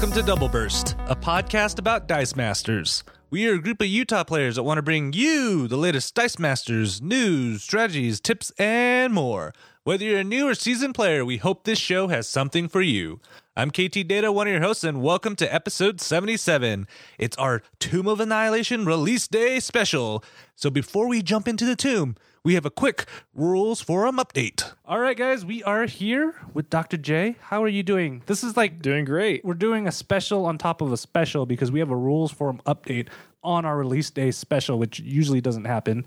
Welcome to Double Burst, a podcast about Dice Masters. We are a group of Utah players that want to bring you the latest Dice Masters news, strategies, tips, and more. Whether you're a new or seasoned player, we hope this show has something for you. I'm KT Data, one of your hosts, and welcome to episode 77. It's our Tomb of Annihilation release day special. So before we jump into the tomb, we have a quick rules forum update. All right, guys, we are here with Dr. J. How are you doing? This is like Doing great. we're doing a special on top of a special because we have a rules forum update on our release day special, which usually doesn't happen.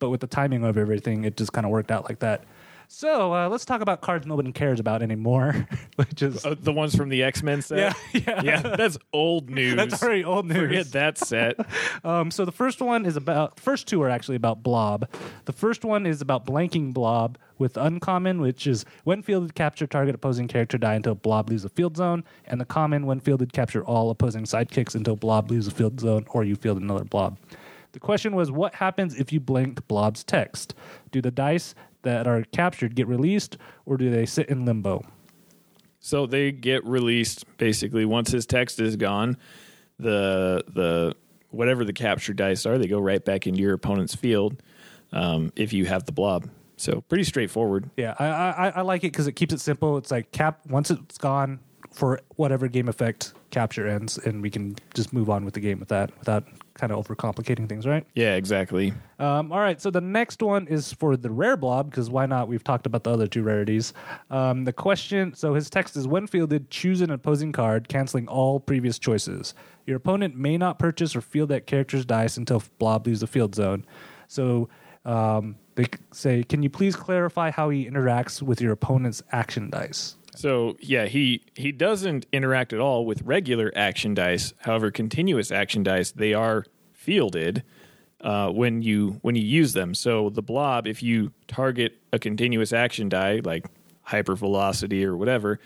But with the timing of everything, it just kind of worked out like that. So uh, let's talk about cards nobody cares about anymore, which is Uh, the ones from the X Men set. yeah, yeah, yeah, that's old news. That's very old news. Forget that set. Um, so the first one is about first two are actually about blob. The first one is about blanking blob with uncommon, which is when fielded, capture target opposing character die until blob leaves the field zone, and the common when fielded, capture all opposing sidekicks until blob leaves the field zone or you field another blob. The question was, what happens if you blank blob's text? Do the dice that are captured get released, or do they sit in limbo? So they get released basically once his text is gone. The the whatever the capture dice are, they go right back into your opponent's field um, if you have the blob. So pretty straightforward. Yeah, I I, I like it because it keeps it simple. It's like cap once it's gone for whatever game effect capture ends, and we can just move on with the game with that without kind of overcomplicating things, right? Yeah, exactly. Um, all right, so the next one is for the rare blob because why not? We've talked about the other two rarities. Um, the question, so his text is: When fielded, choose an opposing card, canceling all previous choices. Your opponent may not purchase or field that character's dice until blob leaves the field zone. So um, they say, "Can you please clarify how he interacts with your opponent's action dice?" So yeah, he he doesn't interact at all with regular action dice. However, continuous action dice they are fielded uh, when you when you use them. So the blob, if you target a continuous action die like hypervelocity or whatever,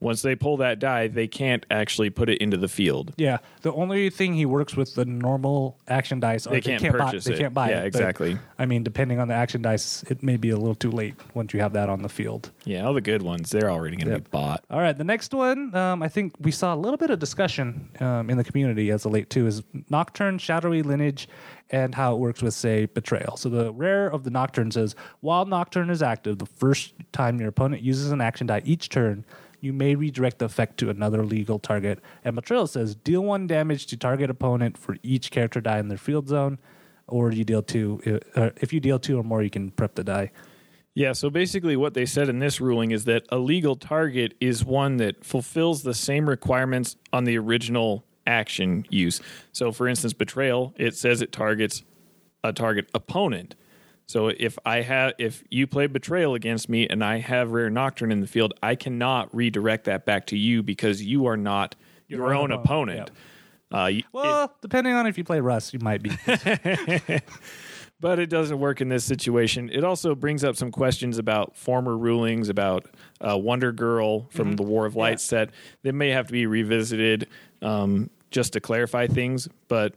once they pull that die, they can't actually put it into the field. Yeah, the only thing he works with the normal action dice are They can't buy, purchase they it. can't buy Yeah, it. but, exactly. I mean, depending on the action dice, it may be a little too late once you have that on the field. Yeah, all the good ones they're already going to Yep. be bought. All right, the next one, um, I think we saw a little bit of discussion um, in the community as of late too, is Nocturne, Shadowy Lineage, and how it works with, say, Betrayal. So the rare of the Nocturne says, while Nocturne is active, the first time your opponent uses an action die each turn, you may redirect the effect to another legal target. And Betrayal says, deal one damage to target opponent for each character die in their field zone, or you deal two. Uh, if you deal two or more, you can prep the die. Yeah, so basically what they said in this ruling is that a legal target is one that fulfills the same requirements on the original action use. So for instance, betrayal, it says it targets a target opponent. So if I have if you play betrayal against me and I have rare nocturne in the field, I cannot redirect that back to you because you are not your, own own opponent, opponent. Uh, y- it- Well, depending on if you play Russ, you might be. but it doesn't work in this situation. It also brings up some questions about former rulings about uh, Wonder Girl from the War of Light set. They may have to be revisited um, just to clarify things. But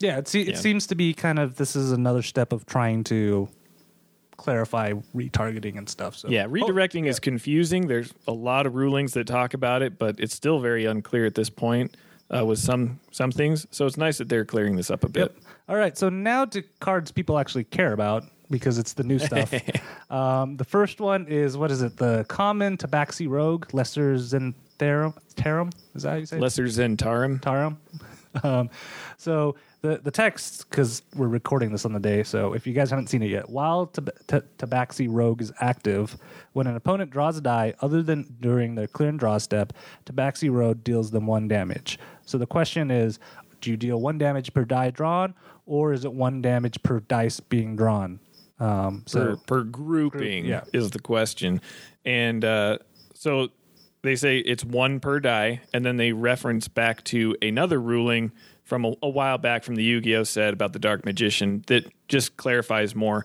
Yeah, it, se- it Yeah. seems to be kind of this is another step of trying to clarify retargeting and stuff. So yeah, redirecting is confusing. There's a lot of rulings that talk about it, but it's still very unclear at this point uh, with some some things. So it's nice that they're clearing this up a bit. Yep. All right, so now to cards people actually care about because it's the new stuff. um, the first one is what is it? The common Tabaxi Rogue, Lesser Zentarum. Tarum? Is that how you say it? Lesser Zentarum. Tarum. Um, so the the text, because we're recording this on the day, so if you guys haven't seen it yet, while Tab- T- Tabaxi Rogue is active, when an opponent draws a die other than during their clear and draw step, Tabaxi Rogue deals them one damage. So the question is, do you deal one damage per die drawn, or is it one damage per dice being drawn? Um, so per grouping yeah. is the question. And uh, so they say it's one per die, and then they reference back to another ruling from a, a while back from the Yu Gi Oh set about the Dark Magician that just clarifies more.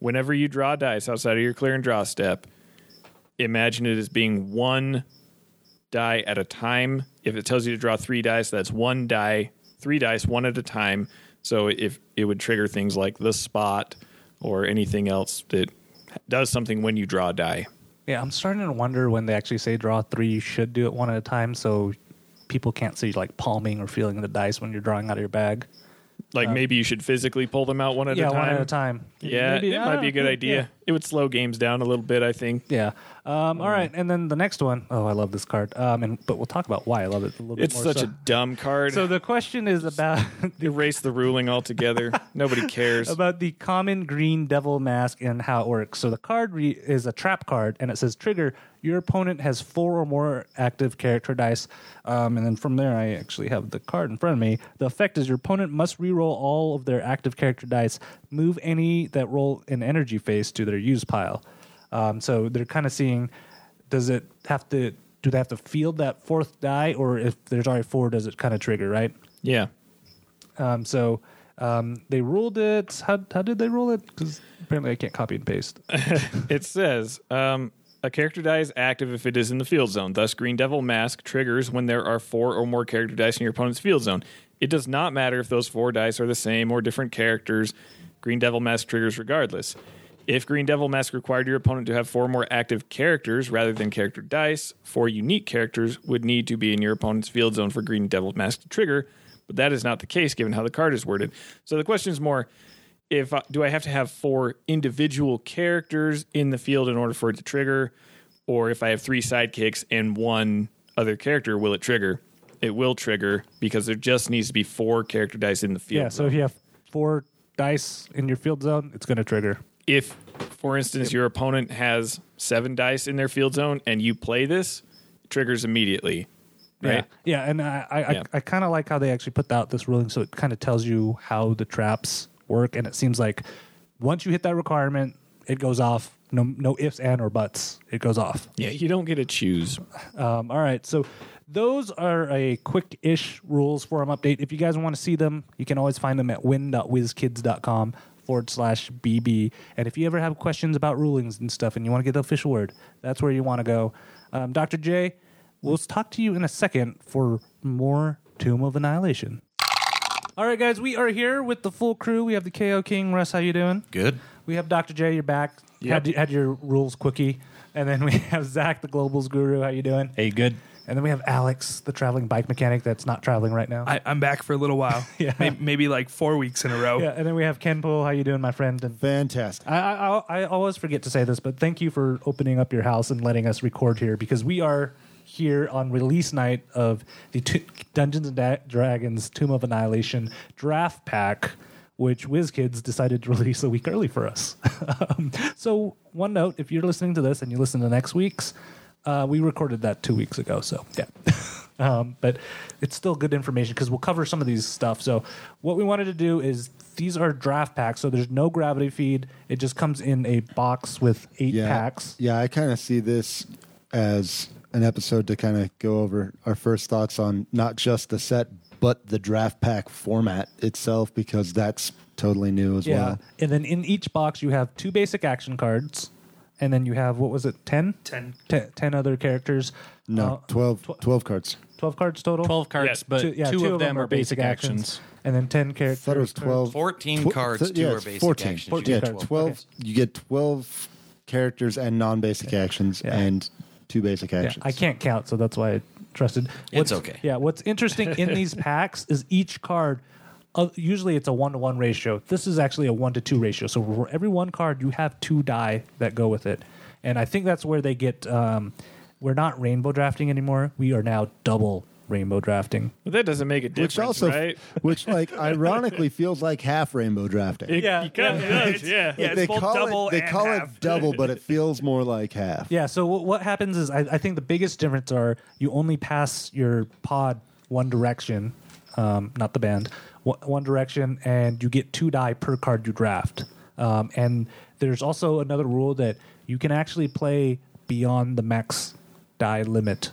Whenever you draw dice outside of your clear and draw step, imagine it as being one die at a time. If it tells you to draw three dice, that's one die, three dice, one at a time. So if it would trigger things like the spot or anything else that does something when you draw a die. yeah, I'm starting to wonder when they actually say draw three, you should do it one at a time. So people can't see like palming or feeling the dice when you're drawing out of your bag. Like maybe you should physically pull them out one at Uh, yeah, a time. one at a time. Yeah, Maybe- it I might be a good idea. Yeah. It would slow games down a little bit, I think. Yeah. Um, all right, and then the next one oh I love this card. Um, and but we'll talk about why I love it a little It's bit more. such so. a dumb card. So the question is about Erase the ruling altogether. Nobody cares. about the common green devil mask and how it works. So the card re- is a trap card, and it says trigger. Your opponent has four or more active character dice, um, and then from there, I actually have the card in front of me. The effect is your opponent must reroll all of their active character dice, move any that roll an energy phase to their use pile. Um, so they're kind of seeing, does it have to? Do they have to field that fourth die, or if there's already four, does it kind of trigger? Right. yeah. Um, so um, they ruled it. How how did they rule it? Because apparently I can't copy and paste. It says um, a character die is active if it is in the field zone. Thus, Green Devil Mask triggers when there are four or more character dice in your opponent's field zone. It does not matter if those four dice are the same or different characters. Green Devil Mask triggers regardless. If Green Devil Mask required your opponent to have four more active characters rather than character dice, four unique characters would need to be in your opponent's field zone for Green Devil Mask to trigger, but that is not the case given how the card is worded. So the question is more if uh, do I have to have four individual characters in the field in order for it to trigger, or if I have three sidekicks and one other character, will it trigger? It will trigger because there just needs to be four character dice in the field. yeah. So if you have four dice in your field zone, it's going to trigger. if, for instance, your opponent has seven dice in their field zone and you play this, it triggers immediately. Right? Yeah. Yeah. And I I, Yeah. I, I kind of like how they actually put out this ruling, so it kind of tells you how the traps work, and it seems like once you hit that requirement, it goes off. No no ifs and or buts. It goes off. Yeah, you don't get to choose. Um, all right, so those are a quick-ish rules forum update. If you guys want to see them, you can always find them at win.wizkids.com forward slash bb. And if you ever have questions about rulings and stuff, and you want to get the official word, that's where you want to go. Um, Dr. J, we'll talk to you in a second for more Tomb of Annihilation. All right, guys, we are here with the full crew. We have the KO King. Russ, how you doing? Good. We have Dr. J. You're back. Yep. Had, had your rules quickie, and then we have Zach, the Globals Guru. How you doing? Hey, good. And then we have Alex, the traveling bike mechanic that's not traveling right now. I, I'm back for a little while. Yeah. Maybe, maybe like four weeks in a row. yeah, and then we have Ken Poole. How you doing, my friend? And Fantastic. I, I, I I always forget to say this, but thank you for opening up your house and letting us record here because we are here on release night of the Dungeons and Da- Dragons Tomb of Annihilation draft pack, which WizKids decided to release a week early for us. um, so, one note: if you're listening to this and you listen to next week's, uh, we recorded that two weeks ago. So, yeah. um, but it's still good information because we'll cover some of these stuff. So, what we wanted to do is these are draft packs, so there's no gravity feed. It just comes in a box with eight Yeah. packs. Yeah, I kind of see this as an episode to kind of go over our first thoughts on not just the set, but the draft pack format itself, because that's totally new as Yeah. well. And then in each box, you have two basic action cards. And then you have, what was it, 10? Ten. 10, 10 other characters. No, Uh, 12, tw- 12 cards. 12 cards total? 12 cards, Yes. but Two- yeah, two, of them are basic actions. And then 10 I characters. thought it was 12. 14 tw- cards, th- two yeah, are basic 14. actions. 14 Yeah, get cards. 12. Okay. You get 12 characters and non basic actions Yeah. and two basic Yeah, actions. I can't count, so that's why I trusted. It's What's- okay. Yeah, what's interesting in these packs is each card. Uh, usually it's a one to one ratio. This is actually a one to two ratio. So for every one card, you have two die that go with it, and I think that's where they get. Um, we're not rainbow drafting anymore. We are now double rainbow drafting. But that doesn't make a difference, Which also, right? which like ironically feels like half rainbow drafting. It, Yeah, you kinda yeah, does, yeah. yeah, it's they both call double it they and call half. it double, but it feels more like half. Yeah. So what, what happens is, I, I think the biggest difference are you only pass your pod one direction, um, not the band, one, one direction, and you get two die per card you draft. Um, and there's also another rule that you can actually play beyond the max die limit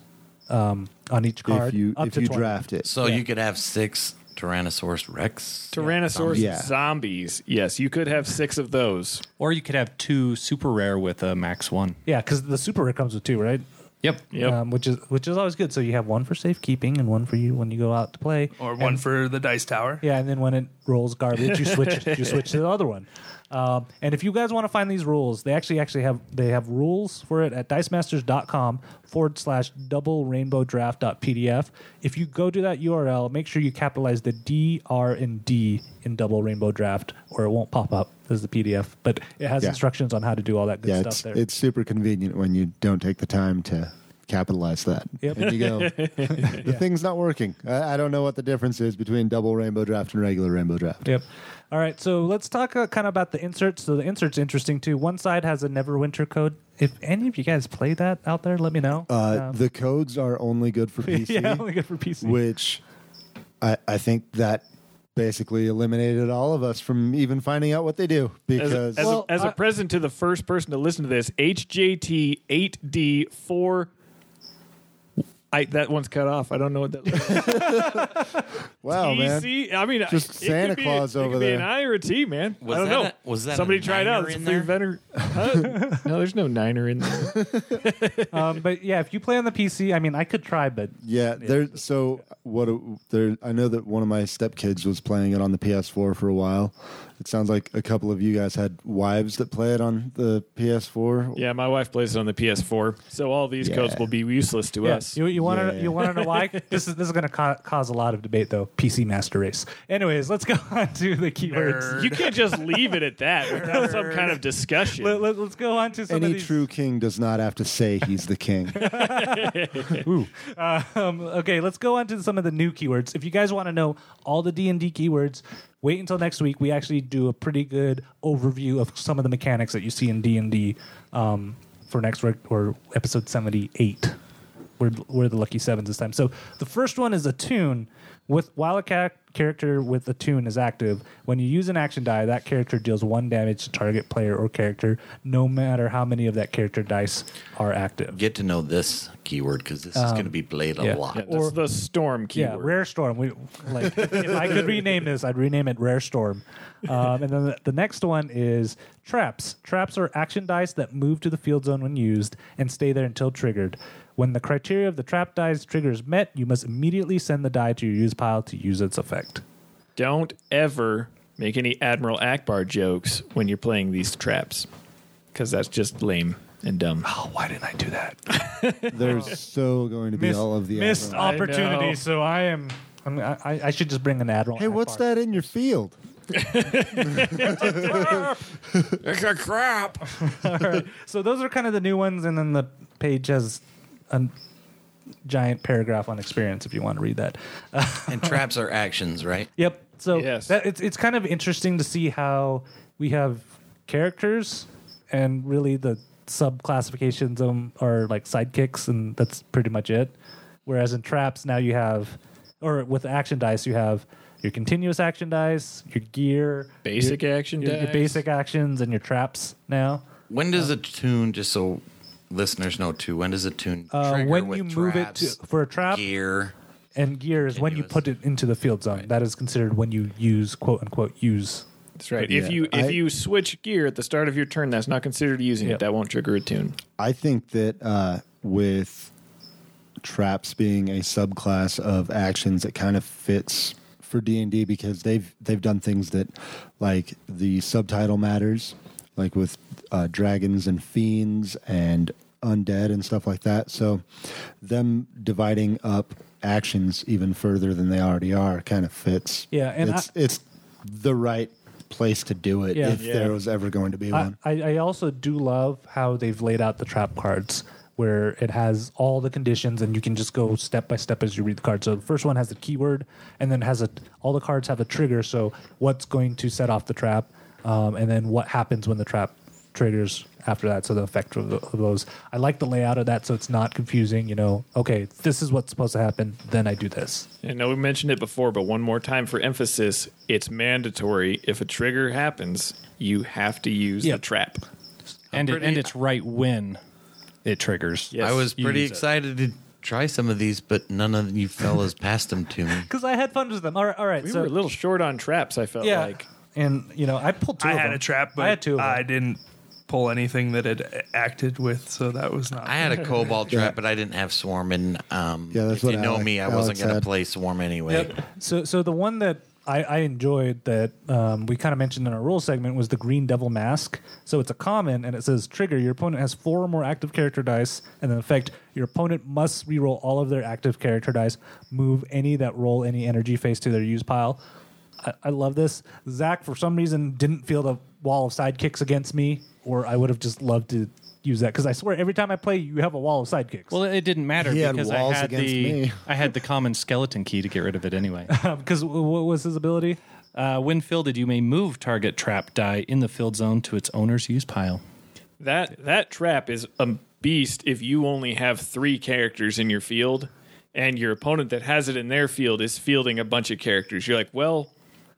um, on each card. If you up if to you 20. draft it. So Yeah. you could have six Tyrannosaurus Rex. Tyrannosaurus Yeah. zombies. Yes, you could have six of those. Or you could have two super rare with a max one. Yeah, because the super rare comes with two, right? Yep. Yep. um, which is which is always good. So you have one for safekeeping and one for you when you go out to play, Or one And- for the dice tower. Yeah, and then when it rolls garbage, you switch it. You switch to the other one. Um, and if you guys want to find these rules, they actually actually have they have rules for it at dicemasters.com forward slash double rainbow draft pdf. If you go to that URL, make sure you capitalize the D, R, and D in double rainbow draft, or it won't pop up as the PDF. But it has Yeah. instructions on how to do all that good yeah, stuff it's there. it's super convenient when you don't take the time to capitalize that. Yep. And you go, the thing's not working. I, I don't know what the difference is between double rainbow draft and regular rainbow draft. Yep. All right, so let's talk uh, kind of about the inserts. So the insert's interesting too. One side has a Neverwinter code. If any of you guys play that out there, let me know. Uh, Um, the codes are only good for PC, yeah, only good for PC. which I, I think that basically eliminated all of us from even finding out what they do As, because as, Well, a, as a I- present to the first person to listen to this, HJT 8D4. I, that one's cut off. I don't know what that. wow, man. TC? I mean, Just it Santa could be Claus a, it over could be there. an I or a T, man. Was I don't that know. a- was that a somebody tried out? niner It's a in free there? vendor. Huh? no, there's no niner in there. um, but yeah, if you play on the PC, I mean, I could try, but Yeah, there. So what? There, I know that one of my stepkids was playing it on the PS4 for a while. It sounds like a couple of you guys had wives that play it on the PS4. Yeah, my wife plays it on the PS4, so all these codes will be useless to yeah, us. you you want to Yeah. you want to know why? this is this is going to ca- cause a lot of debate though. PC Master Race. Anyways, let's go on to the keywords. You can't just leave it at that without some kind of discussion. Let, let, us go on to some of Any these. true king does not have to say he's the king. Um, okay, let's go on to some of the new keywords. If you guys want to know all the D and D keywords, wait until next week. We actually do a pretty good overview of some of the mechanics that you see in D and D um, for next week or episode seventy eight. We're we're the lucky sevens this time. So the first one is Attune. With while a ca- character with Attune is active, when you use an action die, that character deals one damage to target player or character, no matter how many of that character dice are active. Get to know this keyword because this is going to be played a yeah. lot. yeah, that's the storm keyword. Yeah, rare storm. We like if I could rename this, I'd rename it rare storm. Um, and then the, the next one is traps. Traps are action dice that move to the field zone when used and stay there until triggered. When the criteria of the trap die's trigger is met, you must immediately send the die to your use pile to use its effect. Don't ever make any Admiral Ackbar jokes when you're playing these traps, because that's just lame and dumb. Oh, why didn't I do that? There's so going to be all of the missed Admiral- I know. So I am. I'm, I, I should just bring an admiral. Hey, what's Ackbar. that in your field? It's a crap. So those are kind of the new ones, and then the page has a giant paragraph on experience if you want to read that. and traps are actions, right? Yep. So Yes. that, it's it's kind of interesting to see how we have characters and really the sub classifications of them are like sidekicks, and that's pretty much it. Whereas in traps now you have, or with action dice you have your continuous action dice, your gear, Basic your, action your, your dice. basic actions, and your traps now. When does Attune, just so listeners know too, when does Attune Uh, trigger when with you move it traps, to, for a trap gear? and gear is when you Continuous. put it into the field zone. That is considered when you use quote unquote use. That's right. Yeah, if you if I- you switch gear at the start of your turn, that's not considered using Yep. it. That won't trigger Attune. I think that uh, with traps being a subclass of actions, it kind of fits for D and D because they've they've done things that like the subtitle matters, like with uh, dragons and fiends and undead and stuff like that. So them dividing up actions even further than they already are kind of fits. Yeah, and it's it's the right place to do it Yeah. if Yeah. there was ever going to be I, one. I I also do love how they've laid out the trap cards where it has all the conditions and you can just go step by step as you read the card. So the first one has the keyword and then has a all the cards have a trigger. So what's going to set off the trap, um, and then what happens when the trap triggers after that. So the effect of, the, of those. I like the layout of that so it's not confusing. You know, okay, this is what's supposed to happen. Then I do this. I know we mentioned it before, but one more time for emphasis: it's mandatory. If a trigger happens, you have to use Yeah. the trap. and it, and it's right when it triggers. Yes. I was pretty use it. excited to try some of these, but none of you fellas passed them to me. Because I had fun with them. All right, all right. We so were a little short on traps. I felt yeah, like and you know I pulled two. I of had them. a trap, but I had two. Of them. I didn't pull anything that it acted with, so that was not. I had a kobold trap, but I didn't have swarm, and um, Yeah, that's if what you know Alec- me, I Alex wasn't going to play swarm anyway. So, so the one that I, I enjoyed that um, we kind of mentioned in our rule segment was the Green Devil Mask. So it's a common, and it says trigger. Your opponent has four or more active character dice, and in effect, your opponent must reroll all of their active character dice. Move any that roll any energy face to their use pile. I, I love this. Zach, for some reason, didn't feel the wall of sidekicks against me, or I would have just loved to use that because I swear every time I play, you have a wall of sidekicks. Well, it didn't matter He had because walls I had against the me. I had the common skeleton key to get rid of it anyway. because what was his ability? Uh, when fielded, you may move target trap die in the field zone to its owner's use pile. That that trap is a beast if you only have three characters in your field and your opponent that has it in their field is fielding a bunch of characters. You're like, well,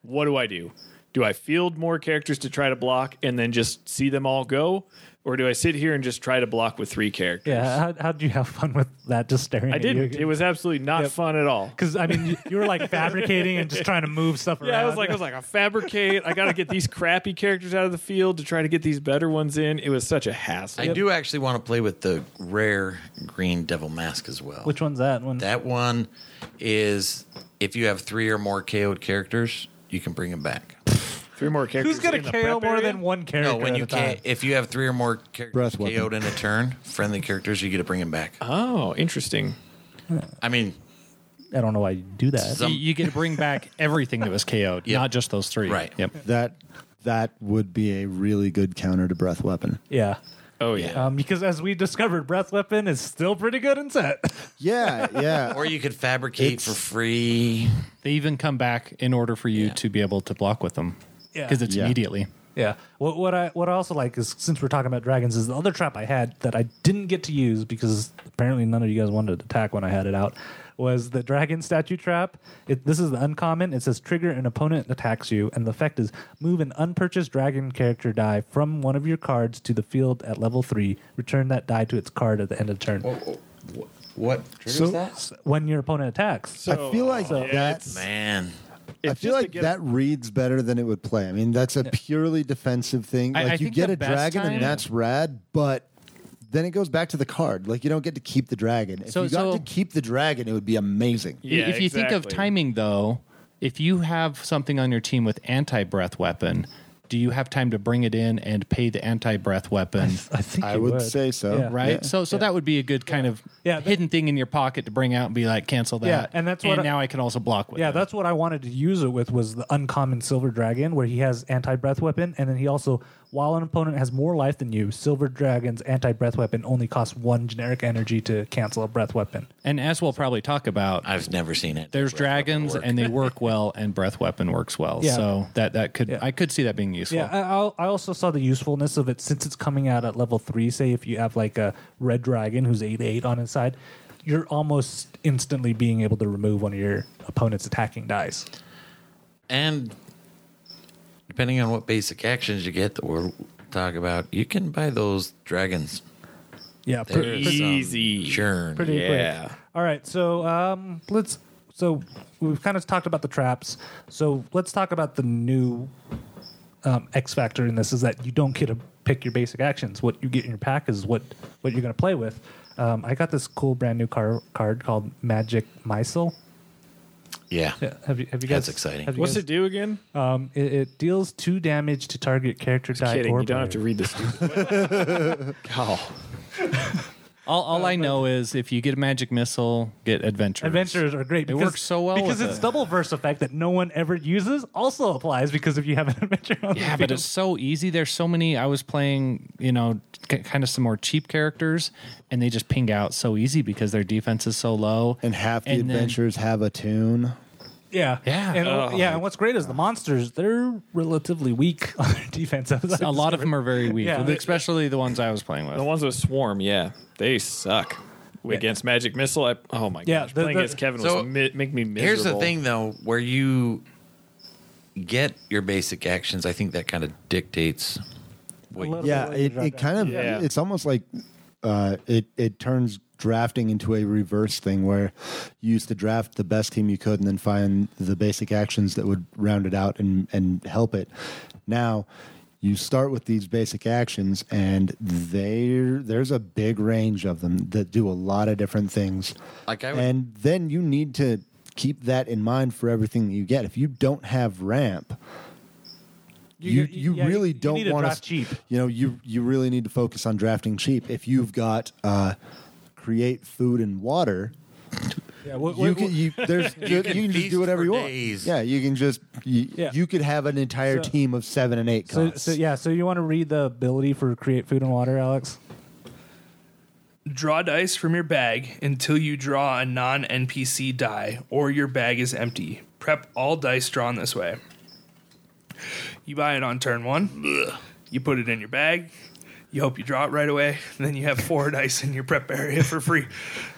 what do I do? Do I field more characters to try to block and then just see them all go? Or do I sit here and just try to block with three characters? Yeah, how how did you have fun with that? Just staring. I at didn't. You? It was absolutely not fun at all. because I mean you, you were like fabricating and just trying to move stuff around. Yeah, I was like, I was like, I fabricate. I got to get these crappy characters out of the field to try to get these better ones in. It was such a hassle. I do actually want to play with the rare green devil mask as well. which one's that one? That one is if you have three or more KO'd characters, you can bring him back. Three more characters. Who's gonna in the KO prep more area? than one character? No, when at you a time? can if you have three or more characters Breath weapon. KO'd in a turn, friendly characters, you get to bring him back. Oh, interesting. I mean, I don't know why you do that. Some- you, you get to bring back everything that was KO'd, Yep. not just those three. Right. Yep. That that would be a really good counter to breath weapon. yeah, Oh yeah. um, because as we discovered, breath weapon is still pretty good in set. Yeah, yeah. or you could fabricate It's- for free. They even come back in order for you Yeah. to be able to block with them. Yeah. Because it's Yeah. immediately. Yeah. What what I what I also like is since we're talking about dragons is the other trap I had that I didn't get to use because apparently none of you guys wanted to attack when I had it out was the dragon statue trap. It, this is the uncommon. It says trigger an opponent attacks you, and the effect is move an unpurchased dragon character die from one of your cards to the field at level three. Return that die to its card at the end of the turn. What triggers So- that? When your opponent attacks. I feel like So- that. Man, I feel like get- that reads better than it would play. I mean, that's a purely defensive thing. I- Like I you get a dragon time- and that's rad, but then it goes back to the card. Like you don't get to keep the dragon. If So- you got so- to keep the dragon, it would be amazing. Yeah, if you think of exactly. timing, though, if you have something on your team with anti breath weapon, do you have time to bring it in and pay the anti breath weapon? I think I you would say so. Yeah. Right, Yeah. so so that would be a good kind of Yeah, that- hidden thing in your pocket to bring out and be like, cancel that. Yeah, and that's what I- now I can also block with. Yeah, it. that's what I wanted to use it with was the uncommon silver dragon, where he has anti breath weapon, and then he also, while an opponent has more life than you, silver dragon's anti breath weapon only costs one generic energy to cancel a breath weapon. And as we'll probably talk about, I've never seen it. there's Breath weapon dragons work. and they work well, and breath weapon works well. Yeah. So that that could Yeah. I could see that being useful. Yeah, I, I'll- I also saw the usefulness of it since it's coming out at level three. Say if you have like a red dragon who's eight eight on his side, you're almost instantly being able to remove one of your opponent's attacking dice. And depending on what basic actions you get that we'll talk about, you can buy those dragons. Yeah, pre- There's pre- some Easy. churn. pretty Yeah. quick. All right, so um, let's. So we've kind of talked about the traps. So let's talk about the new um, X factor in this is that you don't get to pick your basic actions. What you get in your pack is what what you're going to play with. Um, I got this cool brand new car, card called Magic Missile. Yeah. Yeah, have you have you guys? That's exciting. have you What's guys- it do again? Um, it, it deals two damage to target character die Kidding. or You don't have to player. read this. stupid- oh. All, all uh, I know is if you get a magic missile, get adventure. Adventures are great. It works so well because with its it. double burst effect that no one ever uses also applies because if you have an adventure on Yeah, the but it's so easy. There's so many. I was playing, you know, k- kind of some more cheap characters, and they just ping out so easy because their defense is so low. And half the And then- adventures have Attune. Yeah, Yeah. and Oh. yeah. And what's great is the oh. monsters; they're relatively weak on their defense. a lot of them are very weak, Yeah. especially the ones I was playing with. The ones with Swarm, yeah. They suck. Against Magic Missile, I, oh my Yeah, gosh. the- Playing the- against Kevin So, was mi- make me miserable. Here's the thing, though, where you get your basic actions, I think that kind of dictates what you Yeah, it, it kind of Yeah. it's almost like uh, it it turns drafting into a reverse thing where you used to draft the best team you could and then find the basic actions that would round it out and and help it. Now you start with these basic actions, and there there's a big range of them that do a lot of different things. Like I would- and then you need to keep that in mind for everything that you get. If you don't have ramp, you you, yeah, really you don't need to want draft cheap. You know, you you really need to focus on drafting cheap. If you've got uh, create food and water, Yeah, what, you can you there's you, can can just do whatever you want. days. Yeah, you can just you, Yeah. you could have an entire So- team of seven and eight so, so yeah, so you want to read the ability for create food and water, Alex? Draw dice from your bag until you draw a non NPC die or your bag is empty. Prep all dice drawn this way. You buy it on turn one. You put it in your bag. You hope you draw it right away. And then you have four dice in your prep area for free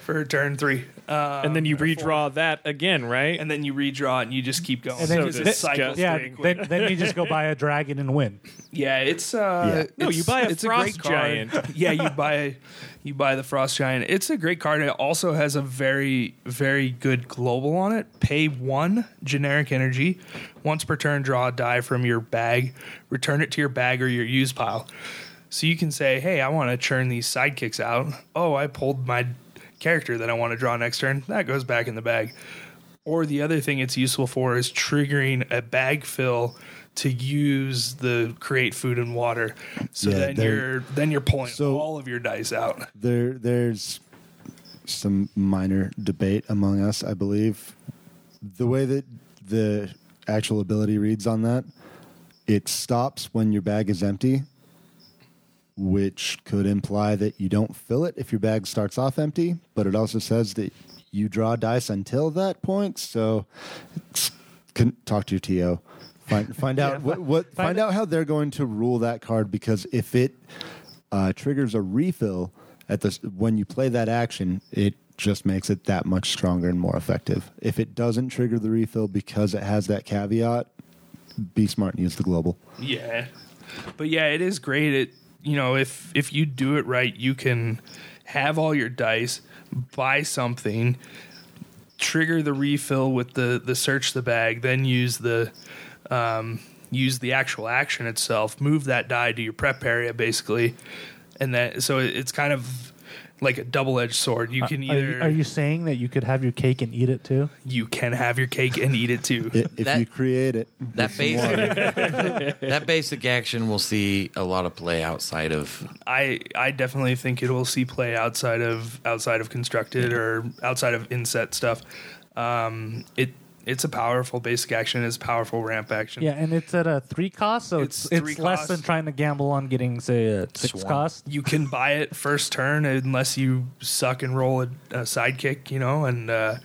for turn three. Uh, and then you redraw that again, right? and then you redraw it and you just keep going. And then Because you- it cycles Yeah, pretty quick. then, then you just go buy a dragon and win. Yeah, it's uh, No, it's- you buy a it's Frost great card. Giant. yeah, you buy you buy the frost giant. It's a great card. It also has a very very good global on it. Pay one generic energy once per turn. Draw a die from your bag. Return it to your bag or your use pile. So you can say, "Hey, I want to churn these sidekicks out. Oh, I pulled my character that I want to draw next turn. That goes back in the bag." Or the other thing it's useful for is triggering a bag fill to use the create food and water. So Yeah, then you're then you're pulling So- all of your dice out. there there's some minor debate among us, I believe. The way that the actual ability reads on that, it stops when your bag is empty, which could imply that you don't fill it if your bag starts off empty, but it also says that you draw dice until that point. So can talk to your TO. Find find out what, what find, find out how they're going to rule that card because if it uh, triggers a refill at this when you play that action, it just makes it that much stronger and more effective. If it doesn't trigger the refill because it has that caveat, be smart and use the global. Yeah. But yeah, it is great. It you know, if if you do it right, you can have all your dice, buy something, trigger the refill with the the search the bag, then use the um, use the actual action itself, move that die to your prep area basically, and that so it's kind of like a double edged sword. You can Uh, Are either you, are you saying that you could have your cake and eat it too? you can have your cake and eat it too. If That- you create it, That with some water. basic that basic action will see a lot of play outside of I I definitely think it will see play outside of outside of constructed or outside of inset stuff. Um, it it's a powerful basic action. It's a powerful ramp action. Yeah, and it's at a three cost, so It's it's it's, less cost. than trying to gamble on getting say a six Swarm. cost. You can buy it first turn unless you suck and roll a, a sidekick, you know, and uh,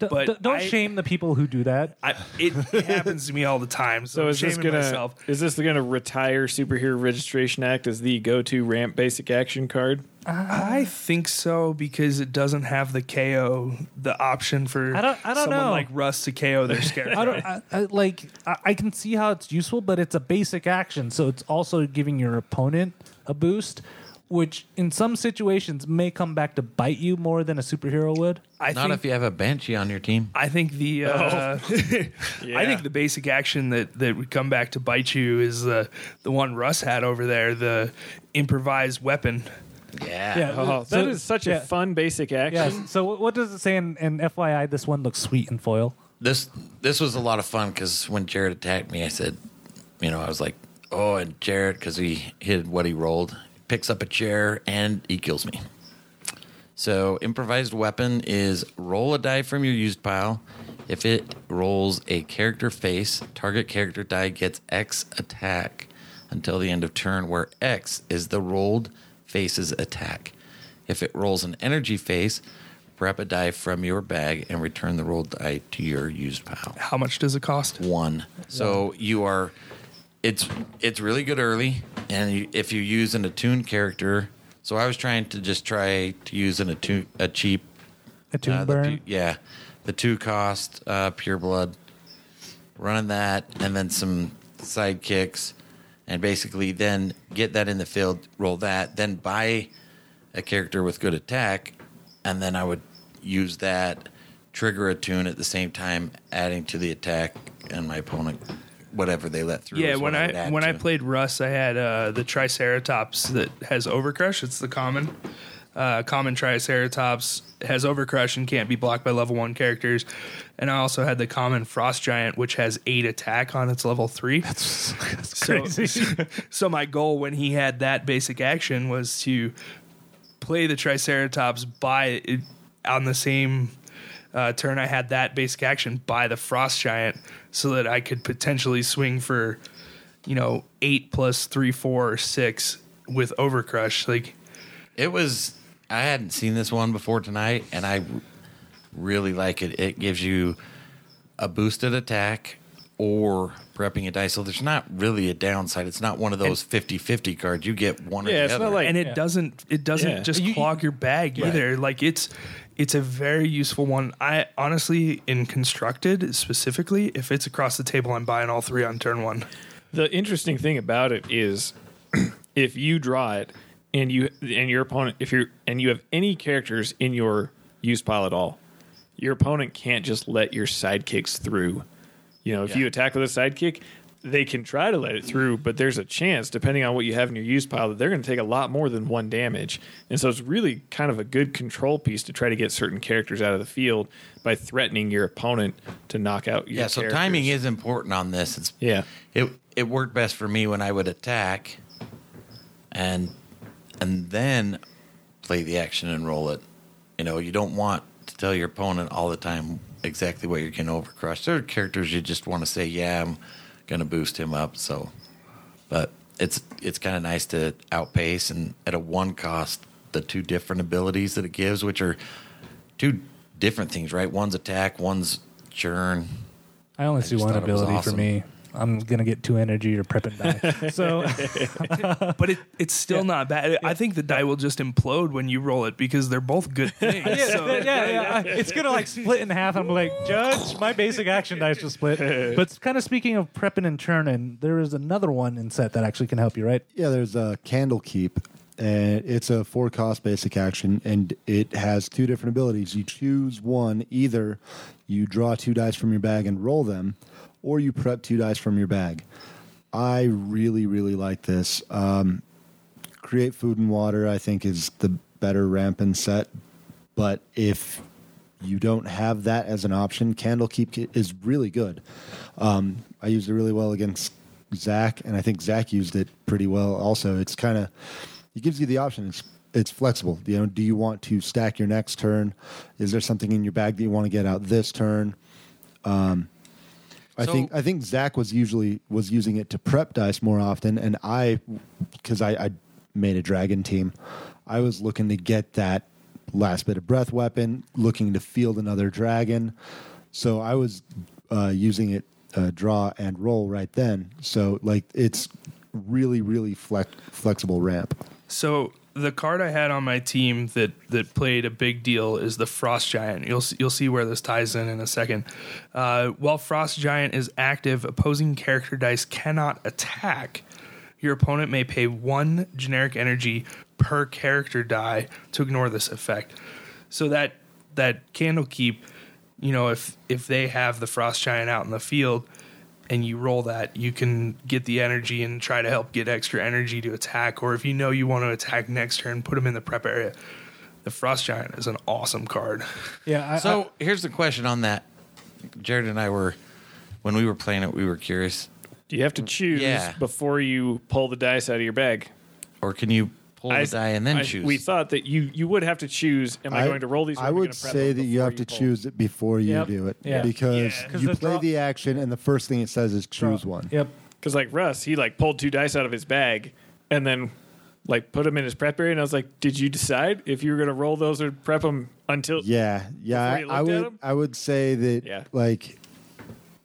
D- But d- don't I- shame the people who do that. I, it, it happens to me all the time. So, So is this gonna myself. is this gonna retire Superhero Registration Act as the go-to ramp basic action card? I think so because it doesn't have the KO, the option for I don't- I don't someone know. like Russ to KO their scarecrow. I don't I, I, like. I, I can see how it's useful, but it's a basic action, so it's also giving your opponent a boost, which in some situations may come back to bite you more than a superhero would. I not think if you have a banshee on your team. I think the uh, I think the basic action that that would come back to bite you is the the one Russ had over there, the improvised weapon. Yeah. Oh, so- that is such yeah. a fun basic action. Yes. So what- what does it say in, in FYI? This one looks sweet in foil. This this was a lot of fun because when Jared attacked me, I said, you know, I was like, oh, and Jared because he hit what he rolled, picks up a chair and he kills me. So improvised weapon is roll a die from your used pile. If it rolls a character face, target character die gets X attack until the end of turn, where X is the rolled face's attack. If it rolls an energy face, prep a die from your bag and return the rolled die to your used pile. How much does it cost? One. So you are. It's it's really good early, and you, if you use an attuned character, so I was trying to just try to use an attune a cheap A tune uh, the burn. two- yeah, the two cost uh, pure blood, running that, and then some sidekicks, and basically then get that in the field, roll that, then buy a character with good attack, and then I would use that trigger Attune at the same time, adding to the attack, and my opponent whatever they let through. Yeah, when I, when I played Russ, I had uh, the Triceratops that has Overcrush. It's the common. Uh, common Triceratops has Overcrush and can't be blocked by level one characters. And I also had the common Frost Giant, which has eight attack on its level three. That's So- crazy. So my goal when he had that basic action was to play the Triceratops by on the same uh, turn I had that basic action by the Frost Giant, so that I could potentially swing for, you know, eight plus three, four, or six with Overcrush. Like, It was. I hadn't seen this one before tonight, and I really like it. It gives you a boosted attack or prepping a dice. So there's not really a downside. It's not one of those 50-50 cards. You get one or Yeah, the it's other. not like and it Yeah. doesn't it doesn't Yeah. just You- clog your bag either. Like it's it's a very useful one. I honestly, in constructed specifically, if it's across the table, I'm buying all three on turn one. The interesting thing about it is if you draw it and you and your opponent if you're and you have any characters in your use pile at all, your opponent can't just let your sidekicks through. You know, if Yeah. you attack with a sidekick, they can try to let it through, but there's a chance, depending on what you have in your use pile, that they're going to take a lot more than one damage. And so it's really kind of a good control piece to try to get certain characters out of the field by threatening your opponent to knock out your yeah, so characters. timing is important on this. It's Yeah. it it worked best for me when I would attack and and then play the action and roll it. You know, you don't want to tell your opponent all the time exactly what you're going to overcrush. There are characters you just want to say, "Yeah, I'm going to boost him up." So, but it's it's kind of nice to outpace and at a one cost the two different abilities that it gives, which are two different things, right? One's attack, one's churn. I only I see one thought it was ability awesome. for me. I'm gonna get two energy or prep and die. so But it, it's still not bad. I think the die will just implode when you roll it because they're both good things. yeah, So- yeah, yeah. I- It's gonna like split in half. I'm like, Judge, my basic action dice will split. But kind of speaking of prepping and churning, there is another one in set that actually can help you, right? Yeah, there's a Candlekeep, and it's a four cost basic action, and it has two different abilities. You choose one, either you draw two dice from your bag and roll them, or you prep two dice from your bag. I really, really like this. Um, create food and water, I think, is the better rampant set. But if you don't have that as an option, Candlekeep is really good. Um, I used it really well against Zach, and I think Zach used it pretty well. Also, it's kind of it gives you the option. It's it's flexible. You know, do you want to stack your next turn? Is there something in your bag that you want to get out this turn? Um, I So- think I think Zach was usually was using it to prep dice more often, and I because I, I made a dragon team, I was looking to get that last bit of breath weapon, looking to field another dragon. So I was uh, using it uh, draw and roll right then. So like it's really really flex, flexible ramp. So the card I had on my team that that played a big deal is the Frost Giant. You'll you'll see where this ties in in a second. Uh, while Frost Giant is active, opposing character dice cannot attack. Your opponent may pay one generic energy per character die to ignore this effect. So that that Candlekeep, you know, if if they have the Frost Giant out in the field, and you roll that, you can get the energy and try to help get extra energy to attack. Or if you know you want to attack next turn, put them in the prep area. The Frost Giant is an awesome card. Yeah. I, So here's the question on that. Jared and I were when we were playing it, we were curious. Do you have to choose Yeah. before you pull the dice out of your bag? Or can you pull the die and then I- choose? We thought that you you would have to choose. Am I, going to roll these? or I would say that you before have to choose it before you Yep. do it Yeah. because Yeah. 'Cause you the play draw- the action and the first thing it says is choose one. Yep. Because like Russ, he like pulled two dice out of his bag and then like put them in his prep area, and I was like, "Did you decide if you were going to roll those or prep them until?" Yeah, yeah. I, I would. I would say that. Yeah. Like,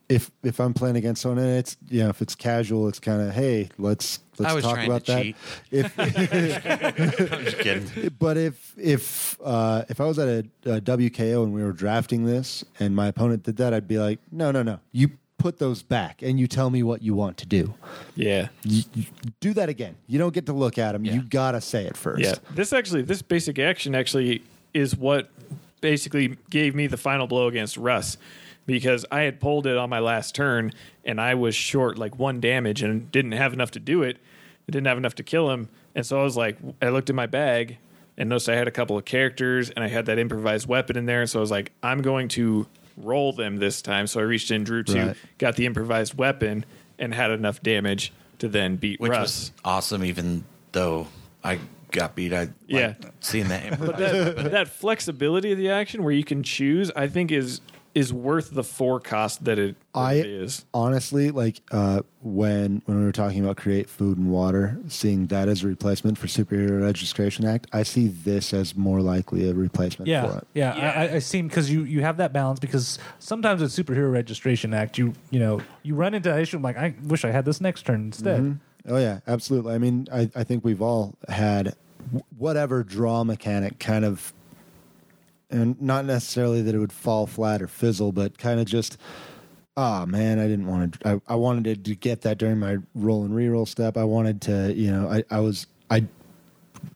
if if I'm playing against someone and it's you know if it's casual, it's kind of hey let's let's I was talk trying about to that. cheat. If I'm just kidding. but if if uh, if I was at a, a WKO and we were drafting this and my opponent did that, I'd be like, no, no, no. You put those back and you tell me what you want to do. yeah, You, you do that again. You don't get to look at them. Yeah. You gotta say it first. yeah. This actually, this basic action actually is what basically gave me the final blow against Russ because I had pulled it on my last turn and I was short like one damage and didn't have enough to do it. I didn't have enough to kill him. And so I was like, I looked in my bag and noticed I had a couple of characters and I had that improvised weapon in there. And so I was like, I'm going to roll them this time. So I reached in, drew two, Right. got the improvised weapon, and had enough damage to then beat which Russ. was awesome. Even though I got beat, I Yeah. seeing that. but that, that flexibility of the action where you can choose, I think is is worth the four cost that it I is. honestly like uh, when when we were talking about create food and water, seeing that as a replacement for Superhero Registration Act. I see this as more likely a replacement for Yeah, it. yeah, I, I- I seem because you you have that balance because sometimes with superhero registration act you you know you run into that issue I'm like I wish I had this next turn instead. Oh yeah, absolutely. I mean, I, I think we've all had whatever draw mechanic kind of, and not necessarily that it would fall flat or fizzle, but kind of just, oh man, I didn't want to. I, I wanted to get that during my roll and reroll step. I wanted to, you know, I, I was I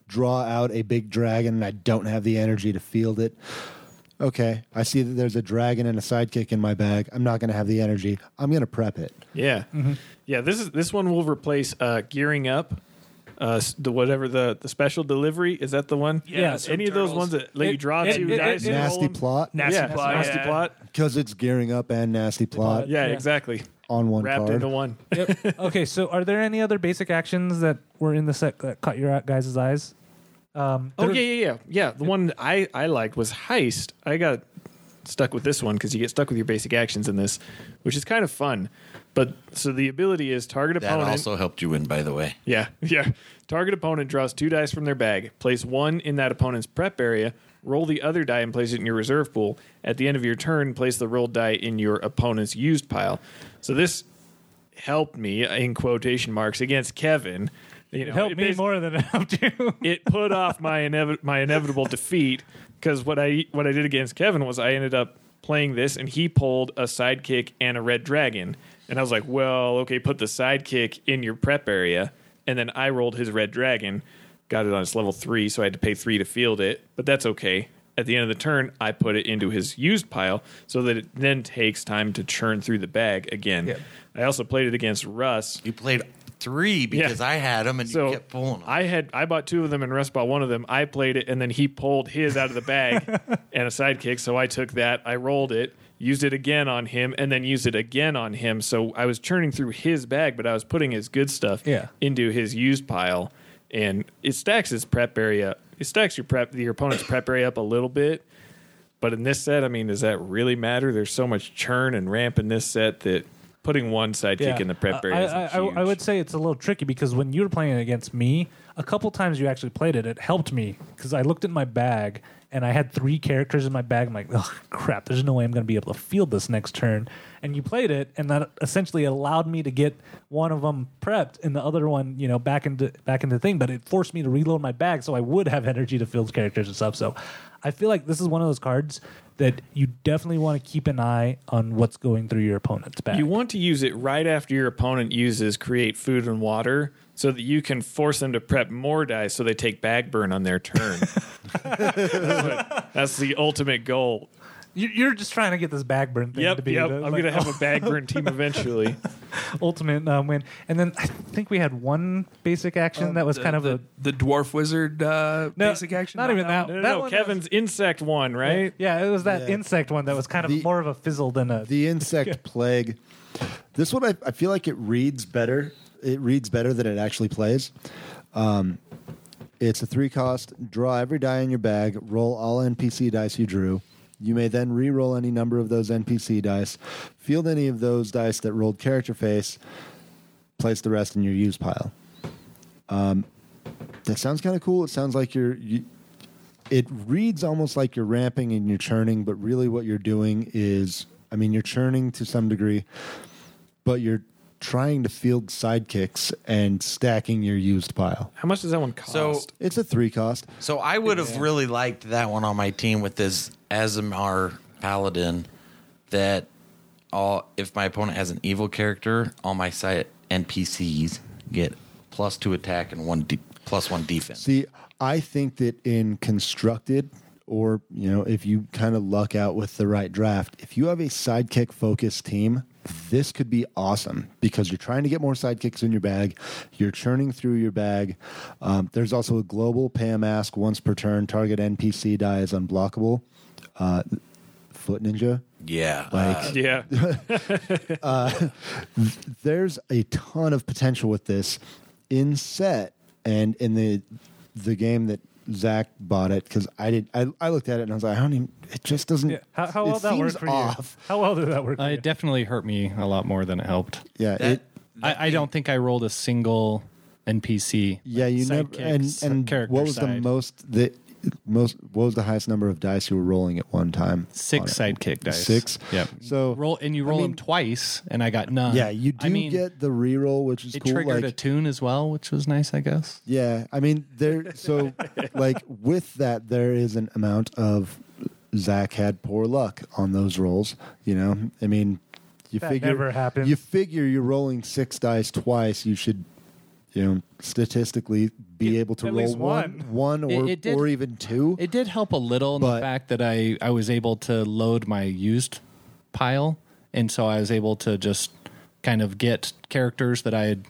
draw out a big dragon and I don't have the energy to field it. Okay, I see that there's a dragon and a sidekick in my bag. I'm not going to have the energy. I'm going to prep it. Yeah, yeah. This is this one will replace uh, gearing up. Uh, the whatever the the special delivery is that the one? Yeah, any of those turtles. ones that let you draw it- two it- dice. it- and roll Nasty them? plot. Nasty yeah, plot. nasty yeah. plot. Because it's gearing up and nasty plot Yeah, Yeah. exactly. on one Wrapped card. into one. Yep. okay, so are there any other basic actions that were in the set that caught your guys' eyes? Um, Oh there- yeah, yeah, yeah, yeah. The one I I liked was heist. I got stuck with this one because you get stuck with your basic actions in this, which is kind of fun. But so the ability is target that opponent. also helped you win, by the way. Yeah, yeah. Target opponent draws two dice from their bag. Place one in that opponent's prep area. Roll the other die and place it in your reserve pool. At the end of your turn, place the rolled die in your opponent's used pile. So this helped me in quotation marks against Kevin. You know, helped it me basi- more than it helped you. It put off my inevi- my inevitable defeat because what I what I did against Kevin was I ended up playing this and he pulled a sidekick and a red dragon. And I was like, well, okay, put the sidekick in your prep area. And then I rolled his red dragon, got it on its level three, so I had to pay three to field it, but that's okay. At the end of the turn, I put it into his used pile so that it then takes time to churn through the bag again. Yeah. I also played it against Russ. You played three because Yeah. I had them and So you kept pulling them. I had I bought two of them and Russ bought one of them. I played it and then he pulled his out of the bag and a sidekick. So I took that, I rolled it, used it again on him, and then used it again on him. So I was churning through his bag, but I was putting his good stuff Yeah. into his used pile, and it stacks his prep area. It stacks your prep your opponent's prep area up a little bit. But in this set, I mean, does that really matter? There's so much churn and ramp in this set that putting one sidekick in the prep area I, I, I would say it's a little tricky because when you were playing against me, a couple times you actually played it. It helped me because I looked at my bag and I had three characters in my bag. I'm like, oh crap, there's no way I'm going to be able to field this next turn. And you played it, and that essentially allowed me to get one of them prepped and the other one, you know, back into back into the thing. But it forced me to reload my bag so I would have energy to field characters and stuff. So I feel like this is one of those cards that you definitely want to keep an eye on what's going through your opponent's bag. You want to use it right after your opponent uses create food and water so that you can force them to prep more dice so they take bag burn on their turn. that's, the ultimate goal. You- You're just trying to get this bag burn thing to be yep. the, I'm like, going to have a bag burn team eventually. ultimate um, win. And then I think we had one basic action that was the, kind of the, a the dwarf wizard uh, No, basic action. not even that. No, no, That no. one Kevin's insect one, right? yeah. It was that Yeah. insect one that was kind of The- more of a fizzle than a. The insect plague. This one, I, I feel like it reads better. It reads better than it actually plays. Um, it's a three cost. Draw every die in your bag. Roll all NPC dice you drew. You may then re-roll any number of those NPC dice. Field any of those dice that rolled character face. Place the rest in your use pile. Um, that sounds kind of cool. It sounds like you're. You, it reads almost like you're ramping and you're churning, but really what you're doing is, I mean, you're churning to some degree, but you're trying to field sidekicks and stacking your used pile. How much does that one cost? So- It's a three cost. So I would have really liked that one on my team with this Aasimar Paladin. That all if my opponent has an evil character, all my side NPCs get plus two attack and one de- plus one defense. See, I think that in constructed or you know, if you kind of luck out with the right draft, if you have a sidekick focused team, this could be awesome because you're trying to get more sidekicks in your bag. You're churning through your bag. Um, there's also a global Pam Ask once per turn. Target NPC die is unblockable. Uh, Foot Ninja. Yeah. Like- uh, Yeah. there's a ton of potential with this in set and in the the game that Zach bought it because I did I, I looked at it and I was like I don't even it just doesn't Yeah. How, how it well that seems worked for off. you? How well did that work? For Uh, you? it definitely hurt me a lot more than it helped. yeah that- it I, I don't think I rolled a single NPC. yeah you never and sidekicks, and what was the side. most the most what was the highest number of dice you were rolling at one time Six on it? sidekick dice. six Yep. so roll and you I roll mean- them twice, and I got none. yeah you do I mean, get the reroll which is it cool triggered like a tune as well, which was nice, I guess. Yeah, I mean there. So, like with that, there is an amount of Zach had poor luck on those rolls. You know, I mean, you That figure never happens. You figure you're rolling six dice twice. You should, you know, statistically be At- able to roll least one, one. one It- or it did- or even two. It did help a little in But- the fact that I, I was able to load my used pile. And so I was able to just kind of get characters that I had,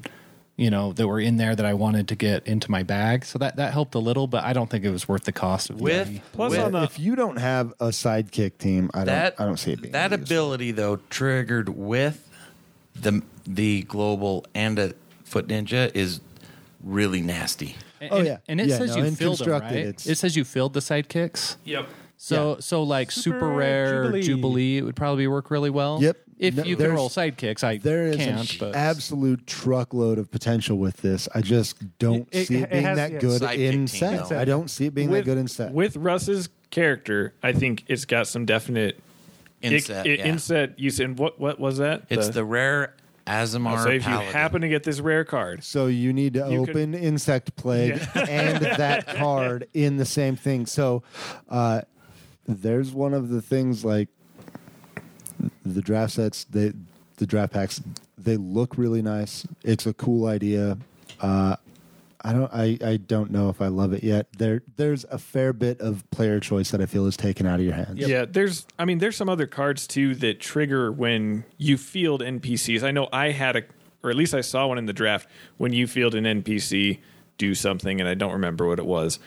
you know, that were in there that I wanted to get into my bag. So that, that helped a little, but I don't think it was worth the cost of the with money. Plus with on the if you don't have a sidekick team, I don't. that I don't see it being that used. ability though triggered with the the global and a foot ninja is really nasty. And, Oh, yeah. and it Yeah, says no, you filled them, constructed, right? it's- It says you filled the sidekicks. Yep. So so like super, Super rare Jubilee. Jubilee. it would probably work really well. Yep. If No, you can roll sidekicks, I There is can't. an but absolute truckload of potential with this. I just don't It- see it it being has- that yeah. good Sidekick in set. though. I don't see it being that good in set. with Russ's character, I think it's got some definite Inset, it- yeah. inset use. And what what was that? It's the, rare Aasimar so if you Paladin. happen to get this rare card, So you need to You could- open Insect Plague and that card in the same thing. So uh, there's one of the things like the draft sets. They the draft packs they look really nice. It's a cool idea. Uh, I don't. I, I don't know if I love it yet. There there's a fair bit of player choice that I feel is taken out of your hands. Yeah, there's I mean there's some other cards too that trigger when you field NPCs. I know I had a or at least I saw one in the draft when you field an NPC do something and I don't remember what it was.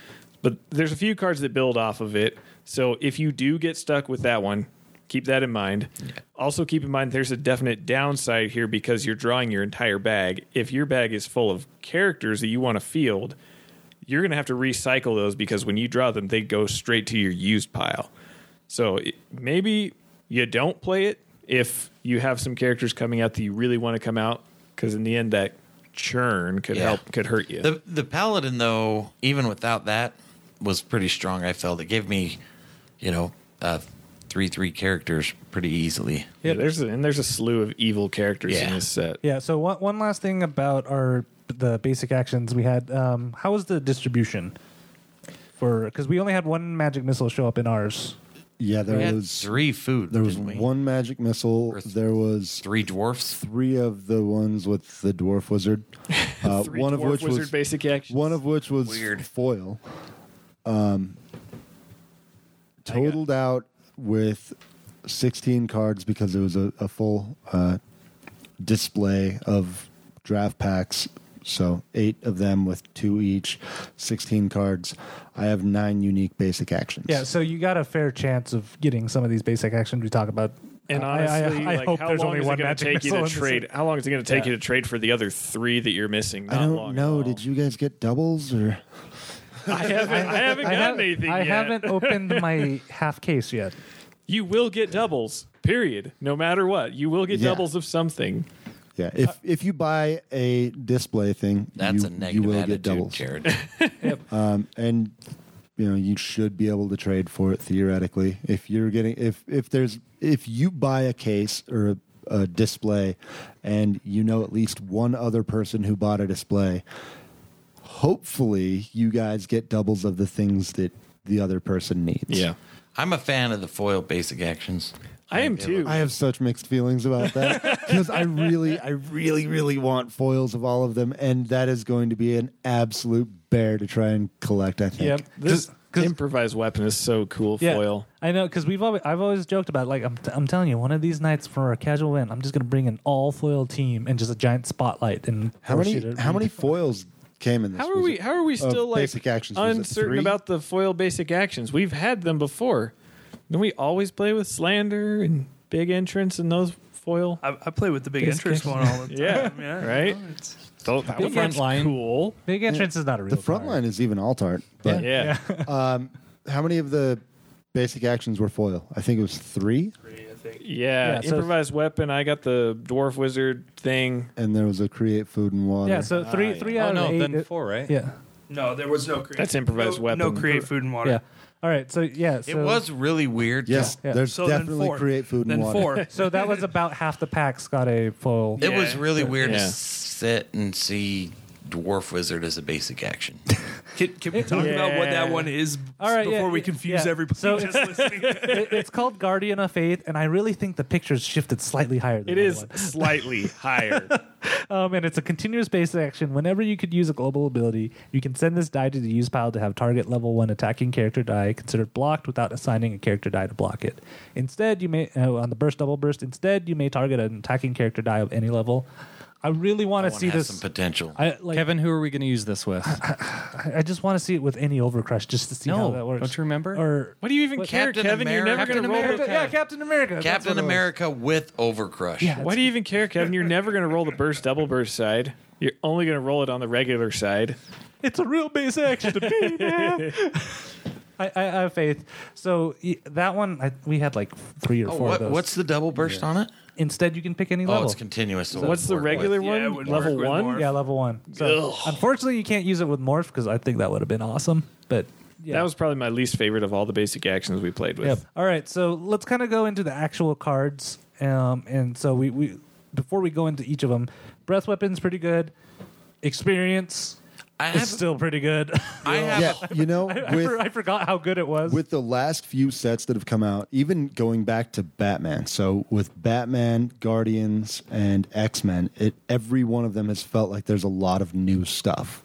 But there's a few cards that build off of it. So if you do get stuck with that one, keep that in mind. Also keep in mind there's a definite downside here because you're drawing your entire bag. If your bag is full of characters that you want to field, you're going to have to recycle those because when you draw them, they go straight to your used pile. So maybe you don't play it if you have some characters coming out that you really want to come out, because in the end, that churn could Yeah. help, could hurt you. The the paladin though, even without that, was pretty strong. I felt it gave me, you know, uh, three three characters pretty easily. yeah, there's a, and there's a slew of evil characters in this set. Yeah. So one one last thing about our the basic actions we had. Um, how was the distribution for? Because we only had one magic missile show up in ours. Yeah, We there had was three food. there was didn't we? one magic missile. Or th- There was three dwarfs. three of the ones with the dwarf wizard. Uh, Three one of Dwarf which wizard was basic actions. one of which was Weird. foil. Um, totaled out with sixteen cards because it was a, a full uh, display of draft packs. So eight of them with two each, sixteen cards. I have nine unique basic actions. Yeah. So you got a fair chance of getting some of these basic actions we talk about. And I- I- honestly, I, like, hope how there's long only is one it going to magic take you to trade? How long is it going to take Yeah. you to trade for the other three that you're missing? Not I don't at know. Did you guys get doubles or? I haven't. I haven't I, gotten have, anything I yet. haven't opened my half case yet. You will get doubles. Period. No matter what, you will get Yeah. doubles of something. Yeah, if if you buy a display thing, That's you, a you negative will attitude, get doubles. Jared. Um, and you know you should be able to trade for it theoretically if you're getting if if there's if you buy a case or a, a display and you know at least one other person who bought a display hopefully you guys get doubles of the things that the other person needs Yeah. I'm a fan of the foil basic actions. I am too. I have such mixed feelings about that because I really, I really, really want foils of all of them, and that is going to be an absolute bear to try and collect. I think. Yep. This Improvised weapon is so cool. Yeah, Foil. I know because we've always I've always joked about like I'm, I'm telling you one of these nights for a casual event I'm just gonna bring an all foil team and just a giant spotlight and How many? How many foils came in this? How are Was we? How are we still like basic actions? Was it uncertain three? about the foil basic actions? We've had them before. Don't we always play with slander and big entrance and those foil? I, I play with the big Basic interest action. one all the time. Yeah, yeah, right? no, it's- So that Big one's line. cool. Big entrance is not a real The front card. line is even alt art. But Yeah. um, how many of the basic actions were foil? I think it was three, I. Yeah, Yeah, so- improvised weapon. I got the dwarf wizard thing. and there was a create food and water. Yeah, so three ah, three oh, out oh, no, of eight. then four, right? Yeah, No, there was no create. That's improvised no, weapon. No create food and water. yeah. All right, so yeah, so it was really weird. yes, Yeah. there's So then definitely four. create food Then and water. four. so that was about half the packs got a full. It Yeah. was really weird Yeah. to sit and see dwarf wizard as a basic action. Can, can we talk about what that one is All right, before yeah, we yeah, confuse yeah. everybody So- just listening? It- it's called Guardian of Faith, and I really think the pictures shifted slightly higher. Than It the is one. slightly higher. Um, and it's a continuous base action. Whenever you could use a global ability, you can send this die to the use pile to have target level one attacking character die considered blocked without assigning a character die to block it. Instead, you may uh, on the burst double burst. Instead, you may target an attacking character die of any level. I really want to see this. some potential. I like. Kevin, who are we going to use this with? I I just want to see it with any overcrush just to see how that works. don't you remember? Or What do you even What, care, Captain Kevin? You're never America? going to roll. Captain, yeah, Captain America. Captain what it was. America with Overcrush. Yeah, Why do you even care, Kevin? You're never going to roll the burst double burst side. You're only going to roll it on the regular side. It's a real base action to me, man. I, I, I have faith. So that one, I, we had like three or Oh, four what, of those. what's the double burst on it? Instead, you can pick any Oh, level. it's continuous. so What's the regular with- one? Yeah, would Level work with one? more. yeah, level one. So Ugh. unfortunately, you can't use it with morph because I think that would have been awesome. But yeah. That was probably my least favorite of all the basic actions we played with. Yep. All right, so let's kind of go into the actual cards. Um, and so we, we before we go into each of them, breath weapon's pretty good. Experience I is have, still pretty good. I have Yeah, you know, I, with I forgot how good it was. with the last few sets that have come out, even going back to Batman. So with Batman, Guardians, and X Men, it every one of them has felt like there's a lot of new stuff,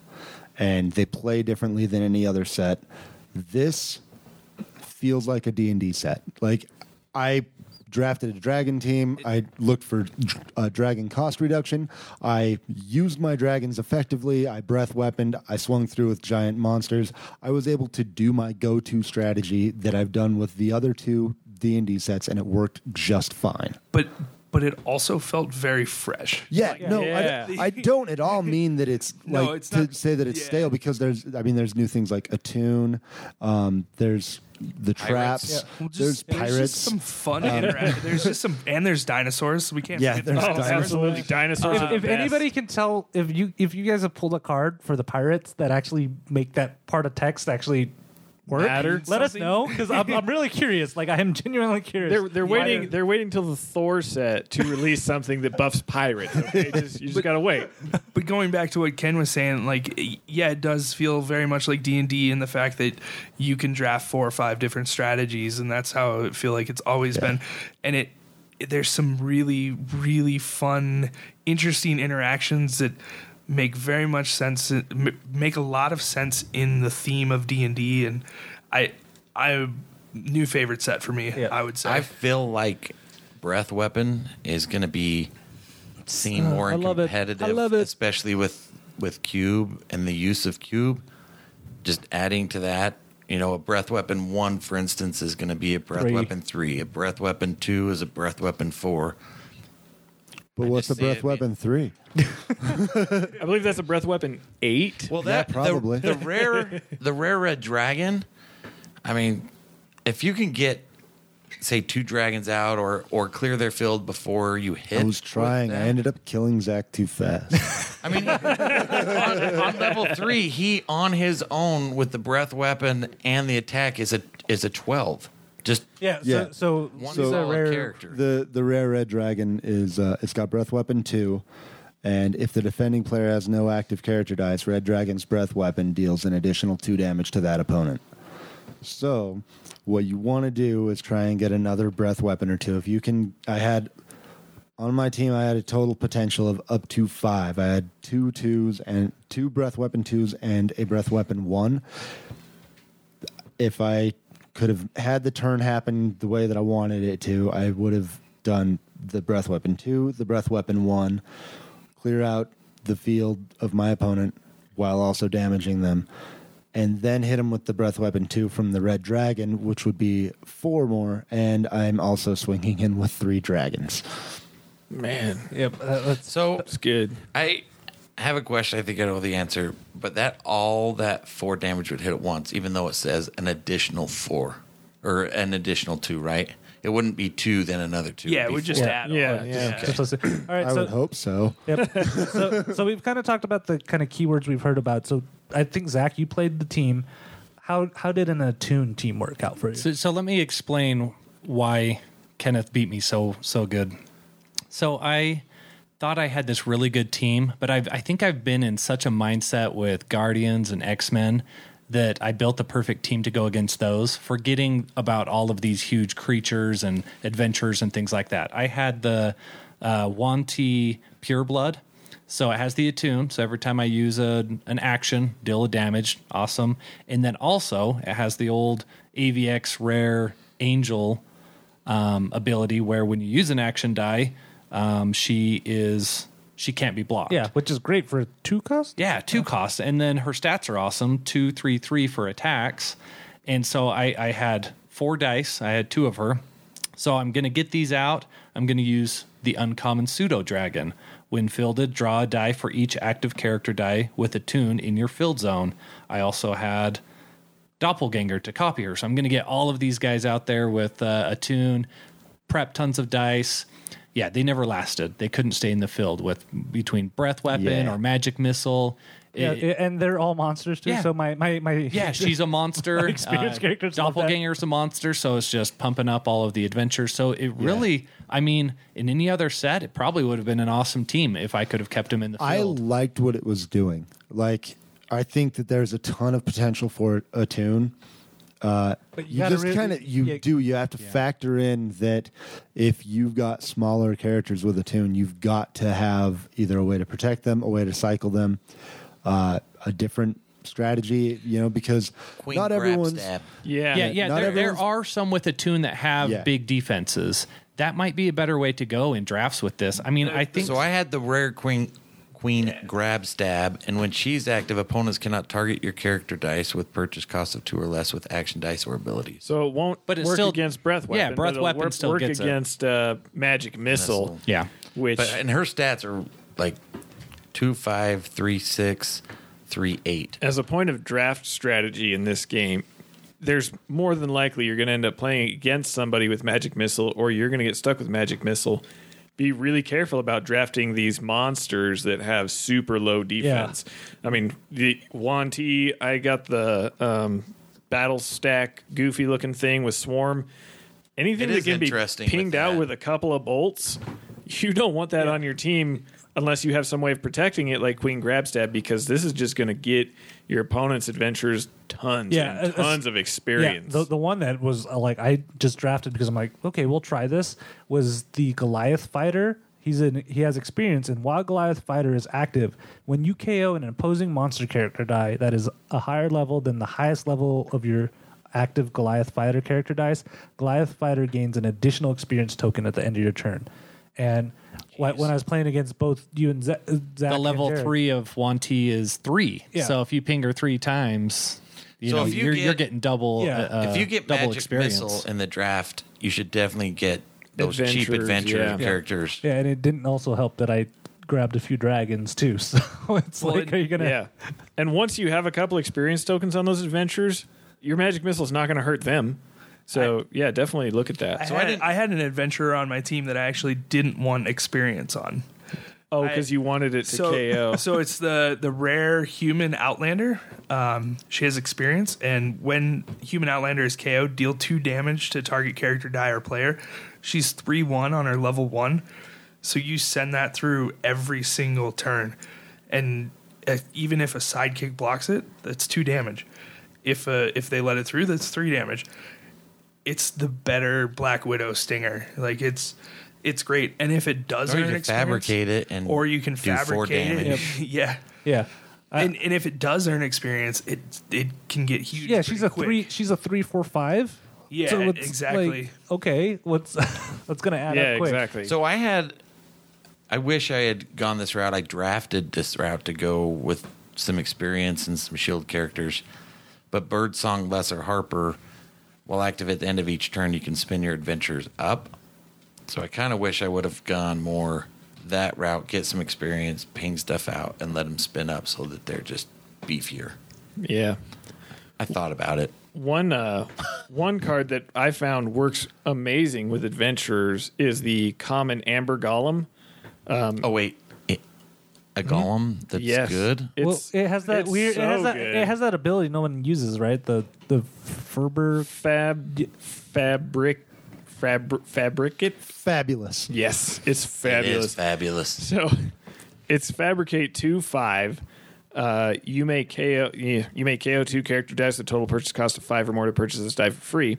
and they play differently than any other set. This feels like a D and D set. Like I drafted a dragon team. I looked for uh, dragon cost reduction. I used my dragons effectively. I breath weaponed. I swung through with giant monsters. I was able to do my go-to strategy that I've done with the other two D and D sets, and it worked just fine. but but it also felt very fresh. Yeah, no, Yeah. I, I don't at all mean that it's No, like it's to say that it's yeah. stale because there's, I mean, there's new things like Attune, um, there's the Pirates. traps, Well, just- there's There's pirates. just some fun interaction. There's just some, and there's dinosaurs. We can't. Yeah, forget there's Oh, dinosaurs. absolutely. Dinosaurs. if, if anybody can tell if you if you guys have pulled a card for the pirates that actually make that part of text actually work, Matter? let us Something? know because I'm, I'm really curious. Like I am genuinely curious. They're they're Why waiting. they're- They're waiting till the Thor set to release something that buffs pirates. Okay, just, you just gotta wait. But going back to what Ken was saying, like yeah, it does feel very much like D and D in the fact that you can draft four or five different strategies, and that's how I feel like it's always been. And it there's some really really fun, interesting interactions that make very much sense, make a lot of sense in the theme of D and D, and I I new favorite set for me. Yeah. I would say. I feel like breath weapon is going to be seen Uh, more I love it. I love it. especially with with cube and the use of cube. Just adding to that, you know, a breath weapon one, for instance, is going to be a breath Three. weapon three. A breath weapon two is a breath weapon four. But I what's the just see breath it weapon three? I believe that's a breath weapon eight. Well, that the- probably. the, rare the rare red dragon. I mean, if you can get say two dragons out or or clear their field before you hit. I was with trying. I ended up killing Zach too fast. I mean, on, on level three, he on his own with the breath weapon and the attack is a is a twelve. Just yeah. Yeah. So, so, one these are solid rare. character. the the rare red dragon is uh, it's got breath weapon two, and if the defending player has no active character dice, red dragon's breath weapon deals an additional two damage to that opponent. So, what you want to do is try and get another breath weapon or two. If you can, I had on my team, I had a total potential of up to five. I had two twos and two breath weapon twos and a breath weapon one. if I could have had the turn happen the way that I wanted it to, I would have done the breath weapon two, the breath weapon one, clear out the field of my opponent while also damaging them, and then hit him with the breath weapon two from the red dragon, which would be four more. And I'm also swinging in with three dragons. Man, Yep. That's- So it's good. I have a question. I think I know the answer, but that all that four damage would hit at once, even though it says an additional four or an additional two, right? It wouldn't be two, then another two. Yeah, It'd it be would just four. add Yeah, on. yeah. just listen. All right. I so, would hope so. Yep. so, so we've kind of talked about the kind of keywords we've heard about. So I think Zach, you played the team. How how did an attune team work out for you? So, so let me explain why Kenneth beat me so so good. So I thought I had this really good team, but I've, I think I've been in such a mindset with Guardians and X Men that I built the perfect team to go against those, forgetting about all of these huge creatures and adventures and things like that. I had the uh, Yuan-ti Pureblood. So it has the attune. So every time I use a, an action, deal a damage. Awesome. And then also it has the old AVX rare angel um, ability where when you use an action die, um, she is she can't be blocked. yeah, which is great for two cost. Yeah, two costs, and then her stats are awesome: two, three, three for attacks. And so I, I had four dice. I had two of her. So I'm going to get these out. I'm going to use the uncommon pseudo dragon. When fielded, draw a die for each active character die with Attune in your field zone. I also had doppelganger to copy her. So I'm going to get all of these guys out there with uh, Attune, prep tons of dice. Yeah, they never lasted. They couldn't stay in the field with between breath weapon Yeah. or magic missile. Yeah, It- and they're all monsters too. Yeah. So my my my yeah, she's a monster. Uh, My characters. Doppelganger's a monster, so it's just pumping up all of the adventures. So it really, I mean, in any other set, it probably would have been an awesome team if I could have kept him in the Field. I liked what it was doing. Like, I think that there's a ton of potential for Attune. Uh, But you you, just really- kind of you yeah. do. You have to factor in that if you've got smaller characters with Attune, you've got to have either a way to protect them, a way to cycle them, uh, a different strategy. You know, because Queen not grab everyone's stab. Yeah, yeah, yeah. There, there are some with Attune that have Yeah. big defenses. That might be a better way to go in drafts with this. I mean, I think So I had the rare queen queen Grabstab, and when she's active, opponents cannot target your character dice with purchase cost of two or less with action dice or abilities. So it won't But it's work still- against breath weapon. yeah, breath but weapon work, still work gets it. against uh, magic missile, Missile. yeah. which But and her stats are like two five three six three eight. as a point of draft strategy in this game, there's more than likely you're going to end up playing against somebody with magic missile, or you're going to get stuck with magic missile. Be really careful about drafting these monsters that have super low defense. I mean, the Yuan-ti, I got the um, battle stack, goofy looking thing with swarm. Anything It that is can be interesting with pinged out with a couple of bolts, you don't want that on your team unless you have some way of protecting it, like Queen Grabstab, because this is just going to get your opponent's adventures tons Yeah, and uh, tons of experience. Yeah, the, the one that was uh, like I just drafted because I'm like, okay, we'll try this. Was the Goliath fighter? He's in. He has experience, and while Goliath fighter is active, when you KO an opposing monster character die that is a higher level than the highest level of your active Goliath fighter character dice, Goliath fighter gains an additional experience token at the end of your turn. And wh- when I was playing against both you and Z- Zach, The level Jared- three of Yuan-ti is three. Yeah. So if you ping her three times, you So know, if you you're, get- you're getting double. Yeah. uh, if you get double magic experience. missile in the draft, you should definitely get those cheap adventure yeah. characters. Yeah, and it didn't also help that I grabbed a few dragons too. So it's Well, like, are you gonna? yeah. And once you have a couple experience tokens on those adventures, your magic missile is not going to hurt them. So yeah, definitely look at that. I, So had, didn't- I had an adventurer on my team that I actually didn't want experience on. oh, because you wanted it to so, KO. so it's the the rare human outlander. Um, she has experience, and when human outlander is KO'd, deal two damage to target character, die, or player. She's three one on her level one, so you send that through every single turn, and uh, even if a sidekick blocks it, that's two damage. If uh, if they let it through, that's three damage. It's the better Black Widow stinger. Like it's it's great, and if it does Or you earn can fabricate it and or you can do four fabricate it. damage. yeah. Yeah. and and if it does earn experience, it it can get huge. yeah, she's a quick. three. She's a three, four, five. Yeah, So it's exactly. like, okay, what's what's gonna add yeah, up quick? exactly. So I had, I wish I had gone this route. I drafted this route to go with some experience and some shield characters, but Birdsong Lesser Harper will active at the end of each turn. You can spin your adventures up. So I kind of wish I would have gone more that route, get some experience, ping stuff out, and let them spin up so that they're just beefier. yeah. I thought about it. One uh, one card that I found works amazing with adventurers is the common Amber Golem. Oh wait, it, a golem that's yes, good. well, It's, it has that it's weird. it has so that. good. It has that ability no one uses, right? The the Ferber. fab fabric fab fabricate. Fabulous. Yes, it's It fabulous. is fabulous. So it's fabricate two five. Uh, you may KO you you may KO two character dice. The total purchase cost of five or more to purchase this die for free.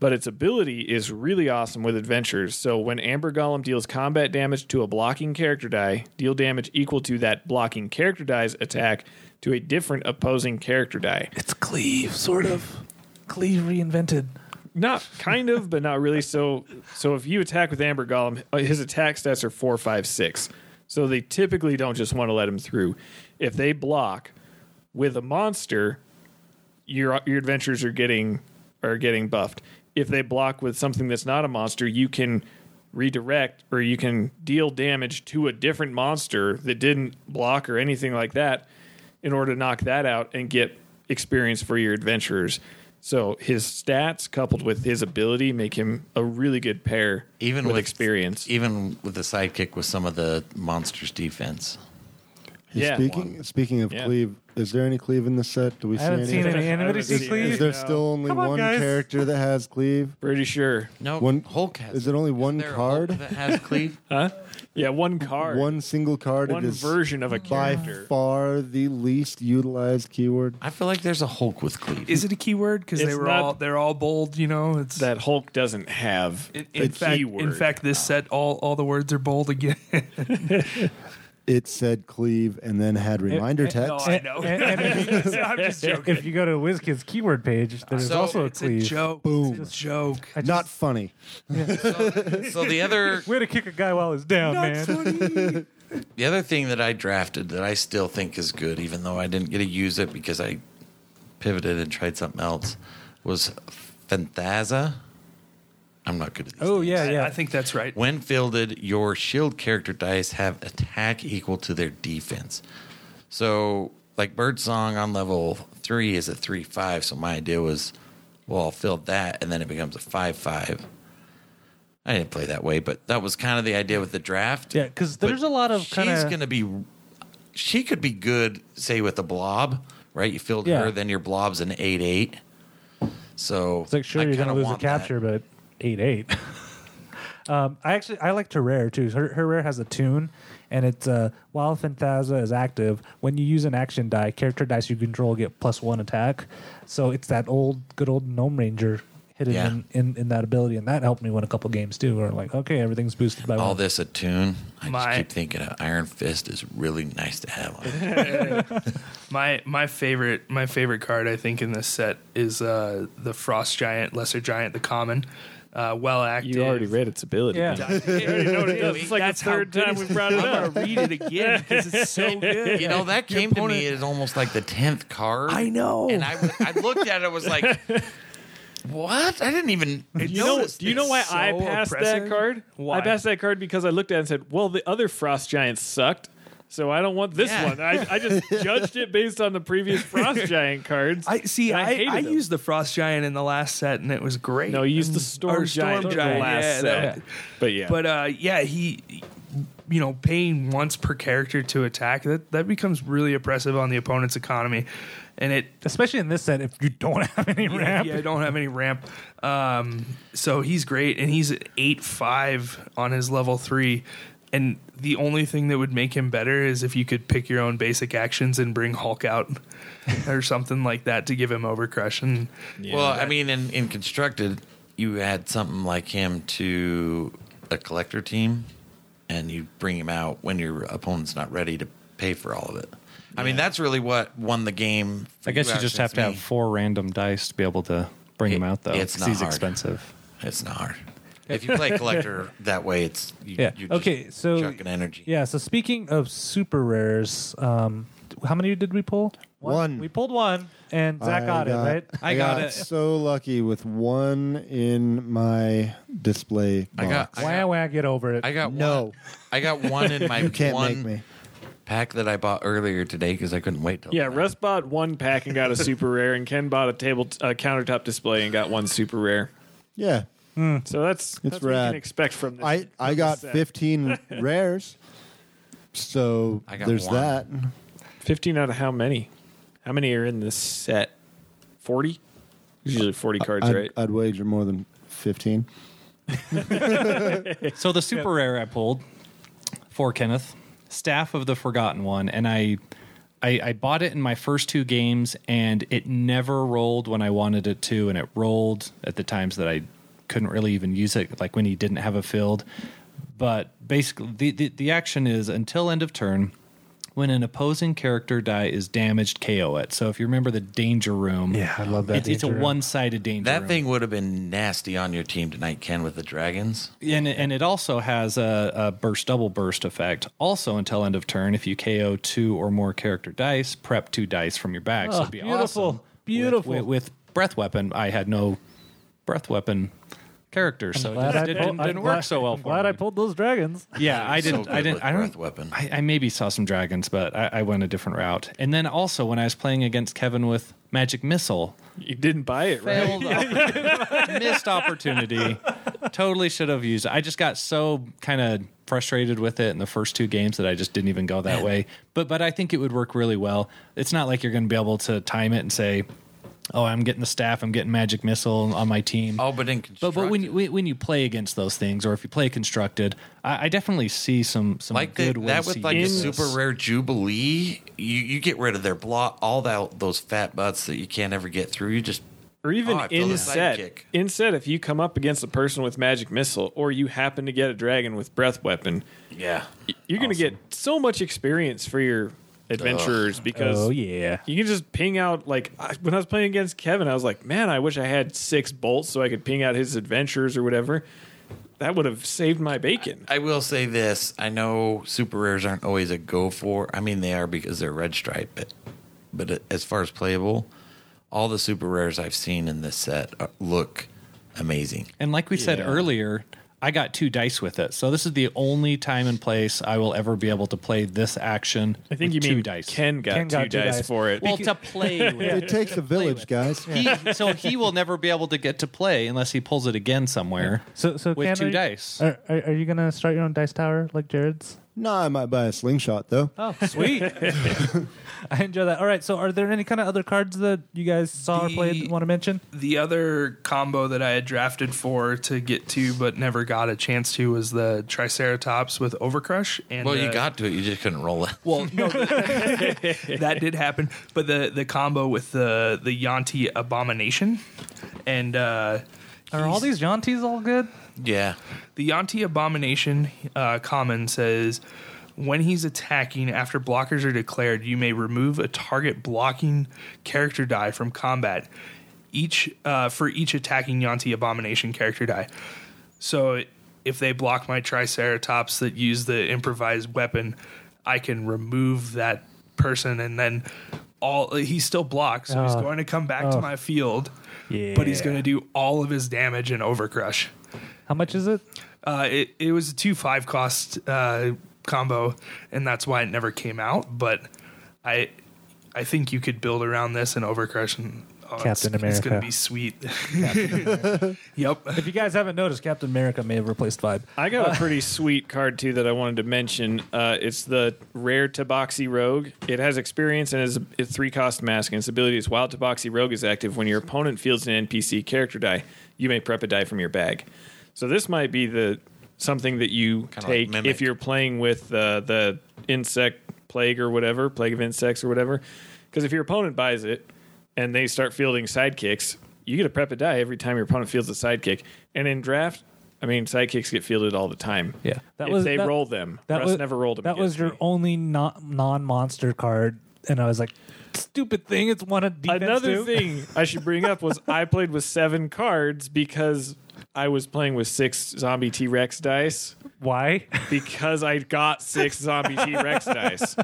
But its ability is really awesome with adventures. So when Amber Golem deals combat damage to a blocking character die, deal damage equal to that blocking character die's attack to a different opposing character die. It's cleave, sort of. Cleave reinvented. Not kind of, but not really. So, so if you attack with Amber Golem, uh, his attack stats are four, five, six. So they typically don't just want to let him through. If they block with a monster, your your adventures are getting are getting buffed. If they block with something that's not a monster, you can redirect or you can deal damage to a different monster that didn't block or anything like that in order to knock that out and get experience for your adventurers. So his stats coupled with his ability make him a really good pair even with, with experience. even with the sidekick with some of the monsters defense. Hey, Yeah. Speaking speaking of Yeah. cleave, is there any cleave in the set? Do we I see haven't any? seen any. Anybody see seen cleave? Is there No. still only on, one guys. character that has cleave? Pretty sure. No, One- Hulk has. Is it only one there card? Hulk that has cleave? Huh? Yeah, one card. One single card. one it is version of a character. by character. far the least utilized keyword. I feel like there's a Hulk with cleave. Is it a keyword? Because they It's were not- all they're all bold. You know, it's that Hulk doesn't have in, a in fact. keyword. In fact, this set all all the words are bold again. It said cleave and then had eh, reminder eh, it- text. no, I know. And- and if, I'm just joking. if you go to WizKid's keyword page, there's So also a It's a cleave. joke. Boom. It's a joke. Just- Not funny. so the other Way to kick a guy while he's down, man. the other thing that I drafted that I still think is good, even though I didn't get to use it because I pivoted and tried something else, was Phantaza. I'm not good at these. Oh names. yeah, yeah. I think that's right. When fielded, your shield character dice have attack equal to their defense. So, like Birdsong on level three is a three five. So my idea was, well, I'll field that, and then it becomes a five five. I didn't play that way, but that was kind of the idea with the draft. Yeah, because there's a lot of kinda- going to be. She could be good, say with the blob, right? You field Yeah. her, then your blob's an eight eight. So It's like sure I you're gonna lose a want that. capture, but eight eight. um, I actually I like Terrare too. Her, her rare has Attune, and it's uh, while Phantaza is active, when you use an action die, character dice you control get plus one attack. So it's that old good old gnome ranger hidden Yeah. in, in, in that ability, and that helped me win a couple games too. Where like okay, everything's boosted by all one. this attune. I My- just keep thinking of Iron Fist is really nice to have. On. My my favorite my favorite card I think in this set is uh, the Frost Giant, Lesser Giant, the common. Uh, well active. you already read its ability. Yeah. You know what it does. It's like That's the third time it we brought it up. I'm gonna read it again because it's so good. You know that came to me as almost like the tenth card. I know. and I, I looked at it. I was like, "What? I didn't even." You know, notice do you know this. why so I passed that oppressive. card? Why? I passed that card because I looked at it and said, "Well, the other Frost Giants sucked, so I don't want this Yeah. one." I, I just judged it based on the previous Frost Giant cards. I see. and I, hated I, used the Frost Giant in the last set, and it was great. no, you used the And- Storm or Giant in the last yeah, set, that- but yeah, But uh, yeah, he, you know, paying once per character to attack that that becomes really oppressive on the opponent's economy, and it Especially in this set, if you don't have any yeah, ramp. yeah, I don't have any ramp. Um, so he's great, and he's eight five on his level three. And the only thing that would make him better is if you could pick your own basic actions and bring Hulk out or something like that to give him overcrush. And Well, I mean, in, in constructed, you add something like him to a collector team, and you bring him out when your opponent's not ready to pay for all of it. I mean, that's really what won the game. for I guess you guys just have against to have four random dice to be able to bring It- him out, though. It's not he's hard. expensive. It's not hard. If you play collector that way, it's you, Yeah. You're just Okay. So chucking energy. Yeah. So speaking of super rares, um, how many did we pull? One. We pulled one, and Zach I got, it right. I got it. So lucky with one in my display. I got. box. I Wah got, wah, get over it. I got No. One, I got one in my you can't one make me. pack that I bought earlier today because I couldn't wait till. Yeah, tonight. Russ bought one pack and got a super rare, and Ken bought a table uh, countertop display and got one super rare. Yeah, Hmm. So that's that's what you rad. can expect from this. I I got set. 15 rares. So I got there's one. that. fifteen out of how many? How many are in this set? Forty. Usually forty cards, I'd, right? I'd wager more than 15. So the super rare I pulled for Kenneth, Staff of the Forgotten One, and I, I I bought it in my first two games, and it never rolled when I wanted it to, and it rolled at the times that I couldn't really even use it, like when he didn't have a field. But basically, the, the, the action is until end of turn. When an opposing character die is damaged, KO it. So if you remember the danger room, Yeah, I love that It's, it's a room. one-sided danger. That room. thing would have been nasty on your team tonight, Ken, with the dragons. And it, and it also has a, a burst double burst effect. Also until end of turn, if you KO two or more character dice, prep two dice from your bag. so Oh, it'd ah, be beautiful. awesome. Beautiful. With, with, with breath weapon, I had no breath weapon character, so it, Glad just, I it pulled- didn't, didn't glad- work so well I'm for glad me. I pulled those dragons. Yeah, I didn't. good I didn't. I don't. weapon. I, I maybe saw some dragons, but I, I went a different route. And then also when I was playing against Kevin with magic missile, You didn't buy it, right? failed opp- missed opportunity totally should have used it i just got so kind of frustrated with it in the first two games that i just didn't even go that way but but i think it would work really well it's not like you're going to be able to time it and say oh i'm getting the staff. I'm getting magic missile on my team. Oh, but in but but when you, when when you play against those things, or if you play constructed, I, I definitely see some some like the, good that with like a super rare jubilee, you, you get rid of their block, all that those fat butts that you can't ever get through. You just Or even Oh, I in set, in set, if you come up against a person with magic missile, or you happen to get a dragon with breath weapon, yeah. you're going to get so much experience for your adventurers because Oh yeah. you can just ping out like I- when I was playing against Kevin, I was like, man, I wish I had six bolts so I could ping out his adventures or whatever. That would have saved my bacon. I will say this: I know super rares aren't always a go for. I mean, they are because they're red stripe, but but as far as playable, all the super rares I've seen in this set uh, look amazing. And like we said Yeah. earlier, I got two dice with it, so this is the only time and place I will ever be able to play this action. I think with you two mean dice. Ken got, Ken two, got two dice, dice. for it. well, to play with. It takes a village, guys. He, so he will never be able to get to play unless he pulls it again somewhere. So so With Ken, two are you- dice. Are, are, are you gonna start your own dice tower like Jared's? No, I might buy a slingshot though. Oh, sweet. I enjoy that. All right. So, are there any kind of other cards that you guys saw or played want to mention? The other combo that I had drafted for to get to but never got a chance to was the Triceratops with Overcrush. And Well, you uh, got to it; you just couldn't roll it. well, no, that did happen. But the the combo with the the Yuan-ti Abomination, and uh, Are all these Jaunties all good? Yeah, The Yuan-ti Abomination uh, common says when he's attacking after blockers are declared, you may remove a target blocking character die from combat. Each uh, for each attacking Yuan-ti Abomination character die. So if they block my Triceratops that use the improvised weapon, I can remove that person and then all he still blocks. So he's Oh. going to come back to Oh. my field, Yeah. but he's going to do all of his damage and Overcrush. How much is it? Uh, it it was a two five cost uh, combo, and that's why it never came out. But I I think you could build around this and Overcrush, and oh, Captain it's, It's gonna be sweet. yep. If you guys haven't noticed, Captain America may have replaced Vibe. I got a pretty sweet card too that I wanted to mention. Uh, it's the rare Tabaxi Rogue. It has experience and is a three cost mask, and its ability is while Tabaxi Rogue is active, when your opponent fields an NPC character die, you may prep a die from your bag. So this might be the something that you Kinda take Mimic. if you're playing with uh, the insect plague or whatever, plague of insects or whatever. Because if your opponent buys it and they start fielding sidekicks, you get a prep a die every time your opponent fields a sidekick. And in draft, I mean, sidekicks get fielded all the time. Yeah. That if was- they that- roll them. That Russ was never rolled them. That was your me. only non non monster card and I was like, stupid thing. It's one of defense Another too. thing I should bring up was I played with seven cards because I was playing with six zombie T Rex dice Why? because I got six zombie T Rex dice.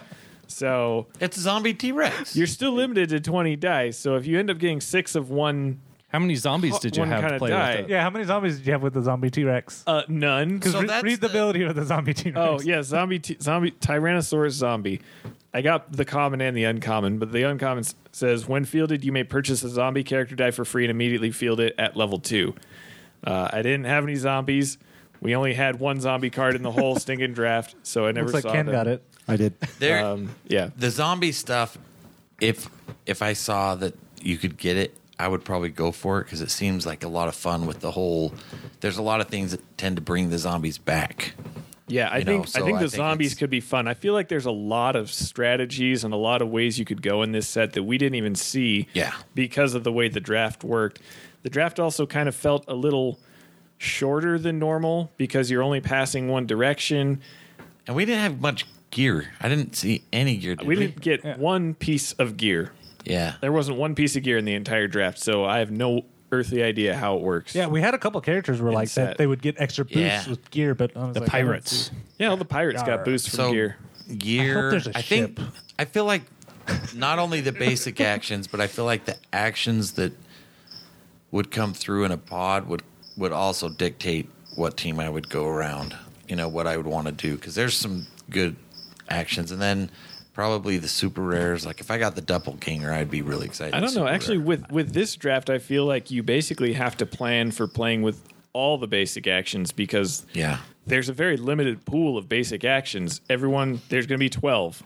So It's zombie T Rex. you're still limited to 20 dice. So if you end up getting six of one, How many zombies did you One have to kinda play die. with? It? Yeah, how many zombies did you have with the zombie T Rex? uh, none. Because So re- that's read the the- ability of the zombie T Rex. Oh yeah, zombie, t- zombie, Tyrannosaurus zombie. I got the common and the uncommon, but the uncommon says when fielded, you may purchase a zombie character die for free and immediately field it at level two. Uh, I didn't have any zombies. We only had one zombie card in the whole stinking draft, so I never Looks like Ken them. got it. I did. There, Um, yeah, the zombie stuff. If if I saw that you could get it, I would probably go for it because it seems like a lot of fun with the whole. There's a lot of things that tend to bring the zombies back. Yeah. I You know, think I so think I the think zombies it's- could be fun. I feel like there's a lot of strategies and a lot of ways you could go in this set that we didn't even see. Yeah. because of the way the draft worked. The draft also kind of felt a little shorter than normal because you're only passing one direction. And we didn't have much gear. I didn't see any gear. Did We we, didn't get one piece of gear. Yeah. There wasn't one piece of gear in the entire draft, so I have no earthly idea how it works. Yeah, we had a couple characters were like set. that. Uh, they would get extra boosts Yeah. with gear, but I was The like, I don't pirates. see- yeah. All the pirates Yarr. got boosts from So gear. gear. I hope there's a think. ship. I feel like not only the basic actions, but I feel like the actions that would come through in a pod would would also dictate what team I would go around. You know what I would want to do because there's some good actions, and then probably the super rares. Like if I got the doppelganger, I'd be really excited. I don't know. Actually, rare. with with this draft, I feel like you basically have to plan for playing with all the basic actions because yeah, there's a very limited pool of basic actions. Everyone, there's going to be twelve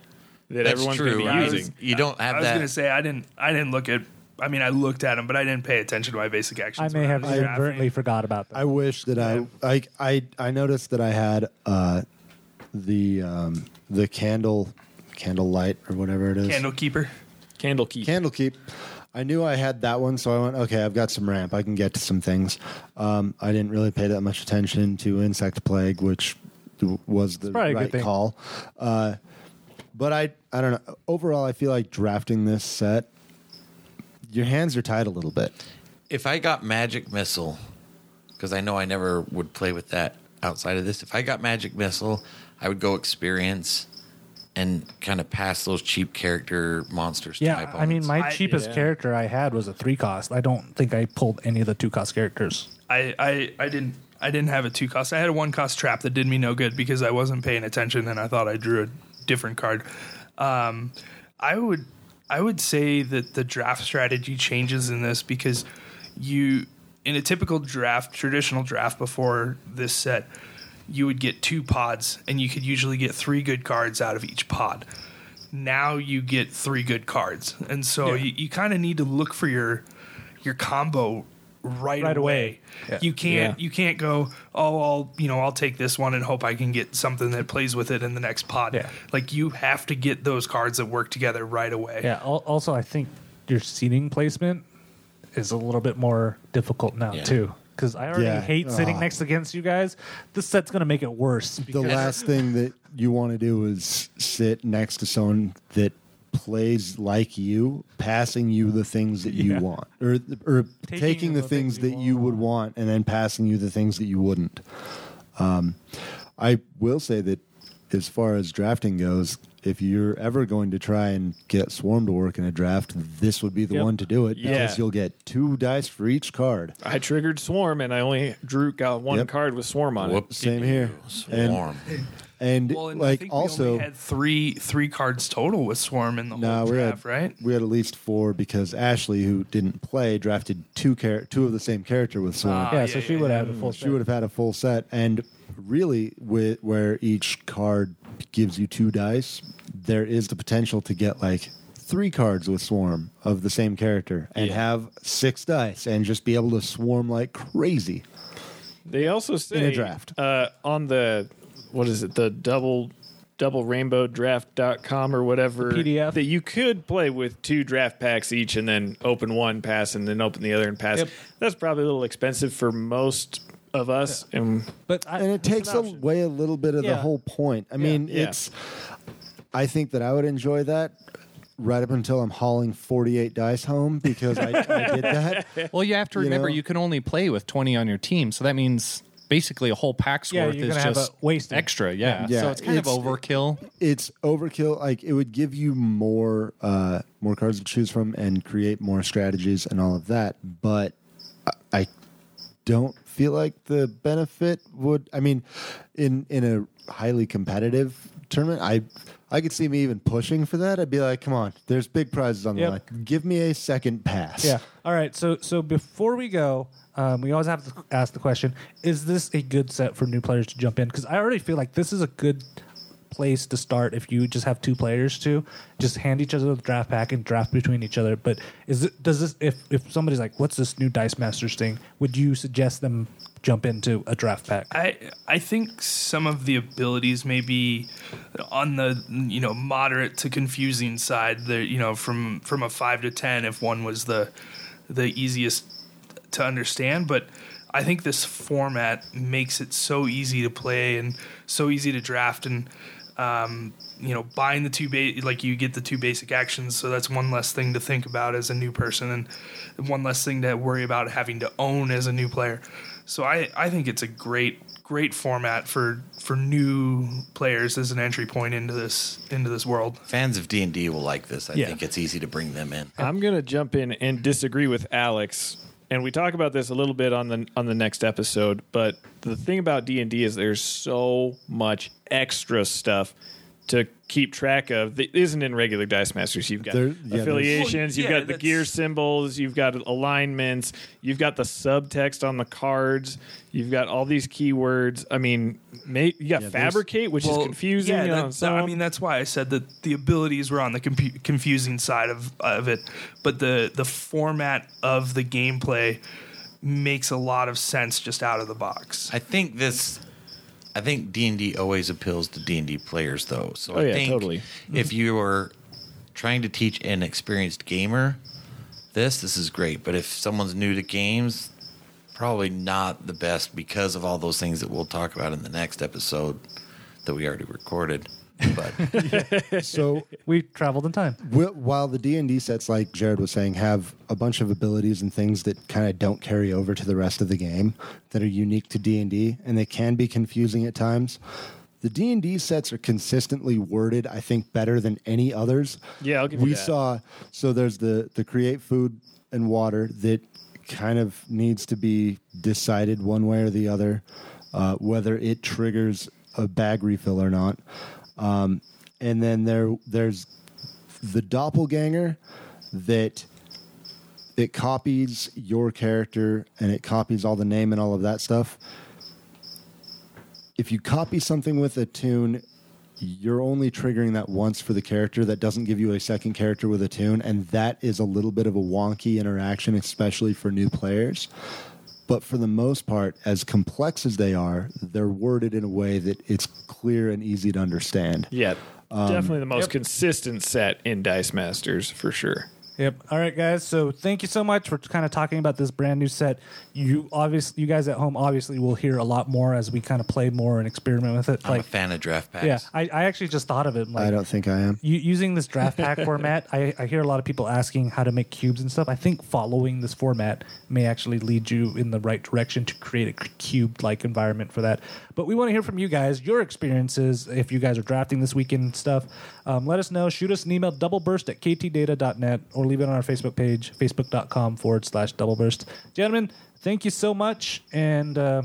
that that's everyone's going to be I using. was- you don't have I was gonna say I didn't. I didn't look at. I mean, I looked at them, but I didn't pay attention to my basic actions. I may when have was drafting. inadvertently forgot about that. I wish that I, I I I noticed that I had uh, the um, the candle candle light or whatever it is. Candle keeper. Candlekeep. Candlekeep. I knew I had that one, so I went, okay, I've got some ramp. I can get to some things. Um, I didn't really pay that much attention to Insect Plague, which was the probably a good right call. Uh, but I, I don't know. Overall, I feel like drafting this set, your hands are tied a little bit. if I got Magic Missile, because I know I never would play with that outside of this, if I got Magic Missile, I would go experience and kind of pass those cheap character monsters yeah, opponents. I mean, my I- cheapest yeah. character I had was a three cost. I don't think I pulled any of the two cost characters. I, I, I didn't. I didn't have a two cost. I had a one cost trap that did me no good because I wasn't paying attention and I thought I drew a different card. Um, I would I would say that the draft strategy changes in this because you in a typical draft, traditional draft before this set, you would get two pods and you could usually get three good cards out of each pod. Now you get three good cards, and so you, you kind of need to look for your your combo right, Right away. away. Yeah. You can't Yeah. you can't go oh I'll you know I'll take this one and hope I can get something that plays with it in the next pod. Yeah. Like you have to get those cards that work together right away. Yeah. Also, I think your seating placement is a little bit more difficult now Yeah. too. Because I already Yeah. hate sitting Ah. next against you guys. This set's gonna make it worse. The because- last thing that you want to do is sit next to someone that plays like you, passing you the things that you Yeah. want, or or taking, the, things, that you would want. want, and then passing you the things that you wouldn't. Um, I will say that as far as drafting goes, if you're ever going to try and get Swarm to work in a draft, this would be the Yep. one to do it Yeah. because you'll get two dice for each card. I triggered Swarm, and I only drew got one Yep. card with Swarm on it. Same here. And- Swarm. And Well, and I like think we also, only had three three cards total with Swarm in the No, whole we draft, had right? we had at least four because Ashley, who didn't play, drafted two char- two of the same character with Swarm. Ah, yeah, yeah, so she yeah, would yeah. have a full. she would have had a full set, and really, with where each card gives you two dice, there is the potential to get like three cards with Swarm of the same character and Yeah. have six dice and just be able to swarm like crazy. They also say In a draft. uh, on the what is it the double double rainbow draft.com or whatever PDF. that you could play with two draft packs each and then open one pass and then open the other and pass. Yep. That's probably a little expensive for most of us. And But I, and it it's an takes away a little bit of the Yeah. whole point. I mean, yeah. it's. I think that I would enjoy that. right up until I'm hauling 48 dice home because I, I did that. Well, you have to You remember know? you can only play with 20 on your team. So that means basically a whole pack's Yeah, worth you're is gonna have just a wasted. extra. Yeah. Yeah, So it's kind it's- of overkill. It's overkill. Like it would give you more uh, more cards to choose from and create more strategies and all of that. But I, I don't feel like the benefit would. I mean, in in a highly competitive tournament, I I could see me even pushing for that. I'd be like, come on, there's big prizes on the Yep. line. Give me a second pass. Yeah. All right. So so before we go, um, we always have to ask the question: Is this a good set for new players to jump in? Because I already feel like this is a good place to start if you just have two players to just hand each other the draft pack and draft between each other. But is it does this if if somebody's like, "What's this new Dice Masters thing?" Would you suggest them jump into a draft pack? I I think some of the abilities may be on the you know moderate to confusing side. The you know from from a five to ten, if one was the the easiest to understand, but I think this format makes it so easy to play and so easy to draft and. Um, you know, buying the two ba- like you get the two basic actions, so that's one less thing to think about as a new person, and one less thing to worry about having to own as a new player. So I, I think it's a great great format for for new players as an entry point into this into this world. Fans of D and D will like this. I Yeah. think it's easy to bring them in. I'm gonna jump in and disagree with Alex. And we talk about this a little bit on the on the next episode. But the thing about D and D is there's so much extra stuff to keep track of that isn't in regular Dice Masters. You've got There- yeah, affiliations, Well, you've yeah, got the that's- gear symbols, you've got alignments, you've got the subtext on the cards, you've got all these keywords. I mean, ma- you got there's- fabricate, which is confusing. Yeah, that- so that- I on. mean that's why I said that the abilities were on the compu- confusing side of of it, but the the format of the gameplay makes a lot of sense just out of the box. I think this. I think D and D always appeals to D and D players, though. So Oh, I yeah, think totally. if mm-hmm. you are trying to teach an experienced gamer this, this is great. But if someone's new to games, probably not the best because of all those things that we'll talk about in the next episode that we already recorded. But So We traveled in time. While the d&d sets like jared was saying have a bunch of abilities and things that kind of don't carry over to the rest of the game that are unique to d&d and they can be confusing at times the d&d sets are consistently worded i think better than any others Yeah, I'll give you we that. saw so there's the the create food and water that kind of needs to be decided one way or the other uh, whether it triggers a bag refill or not um, and then there there's the doppelganger that it copies your character and it copies all the name and all of that stuff. If you copy something with Attune, you're only triggering that once for the character. That doesn't give you a second character with Attune, and that is a little bit of a wonky interaction, especially for new players. But for the most part, as complex as they are, they're worded in a way that it's clear and easy to understand. Yeah, Um, definitely the most consistent set in Dice Masters for sure. Yep. All right, guys. So thank you so much for kind of talking about this brand new set. You obviously, you guys at home obviously will hear a lot more as we kind of play more and experiment with it. I'm like, a fan of draft packs. yeah, I, I actually just thought of it. Like, I don't think I am. u- using this draft pack format, I, I hear a lot of people asking how to make cubes and stuff. I think following this format may actually lead you in the right direction to create a cube like environment for that. But we want to hear from you guys, your experiences. If you guys are drafting this weekend and stuff, um, let us know. Shoot us an email, doubleburst at ktdata.net, or leave it on our Facebook page, facebook.com forward slash doubleburst. Gentlemen, thank you so much. And uh,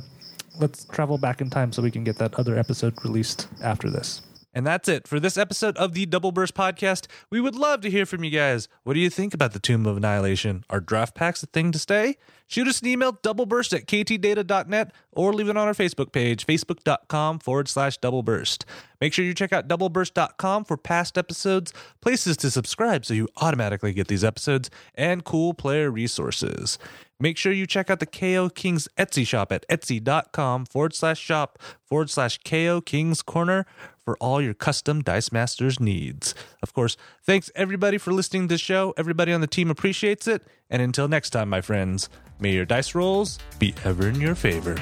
let's travel back in time so we can get that other episode released after this. And that's it for this episode of the Double Burst Podcast. We would love to hear from you guys. What do you think about the Tomb of Annihilation? Are draft packs a thing to stay? Shoot us an email, doubleburst at ktdata.net, or leave it on our Facebook page, facebook.com forward slash doubleburst. Make sure you check out doubleburst.com for past episodes, places to subscribe so you automatically get these episodes, and cool player resources. Make sure you check out the KO Kings Etsy shop at etsy.com forward slash shop forward slash KO Kings Corner for all your custom Dice Masters needs. Of course, thanks everybody for listening to the show. Everybody on the team appreciates it. And until next time, my friends, may your dice rolls be ever in your favor.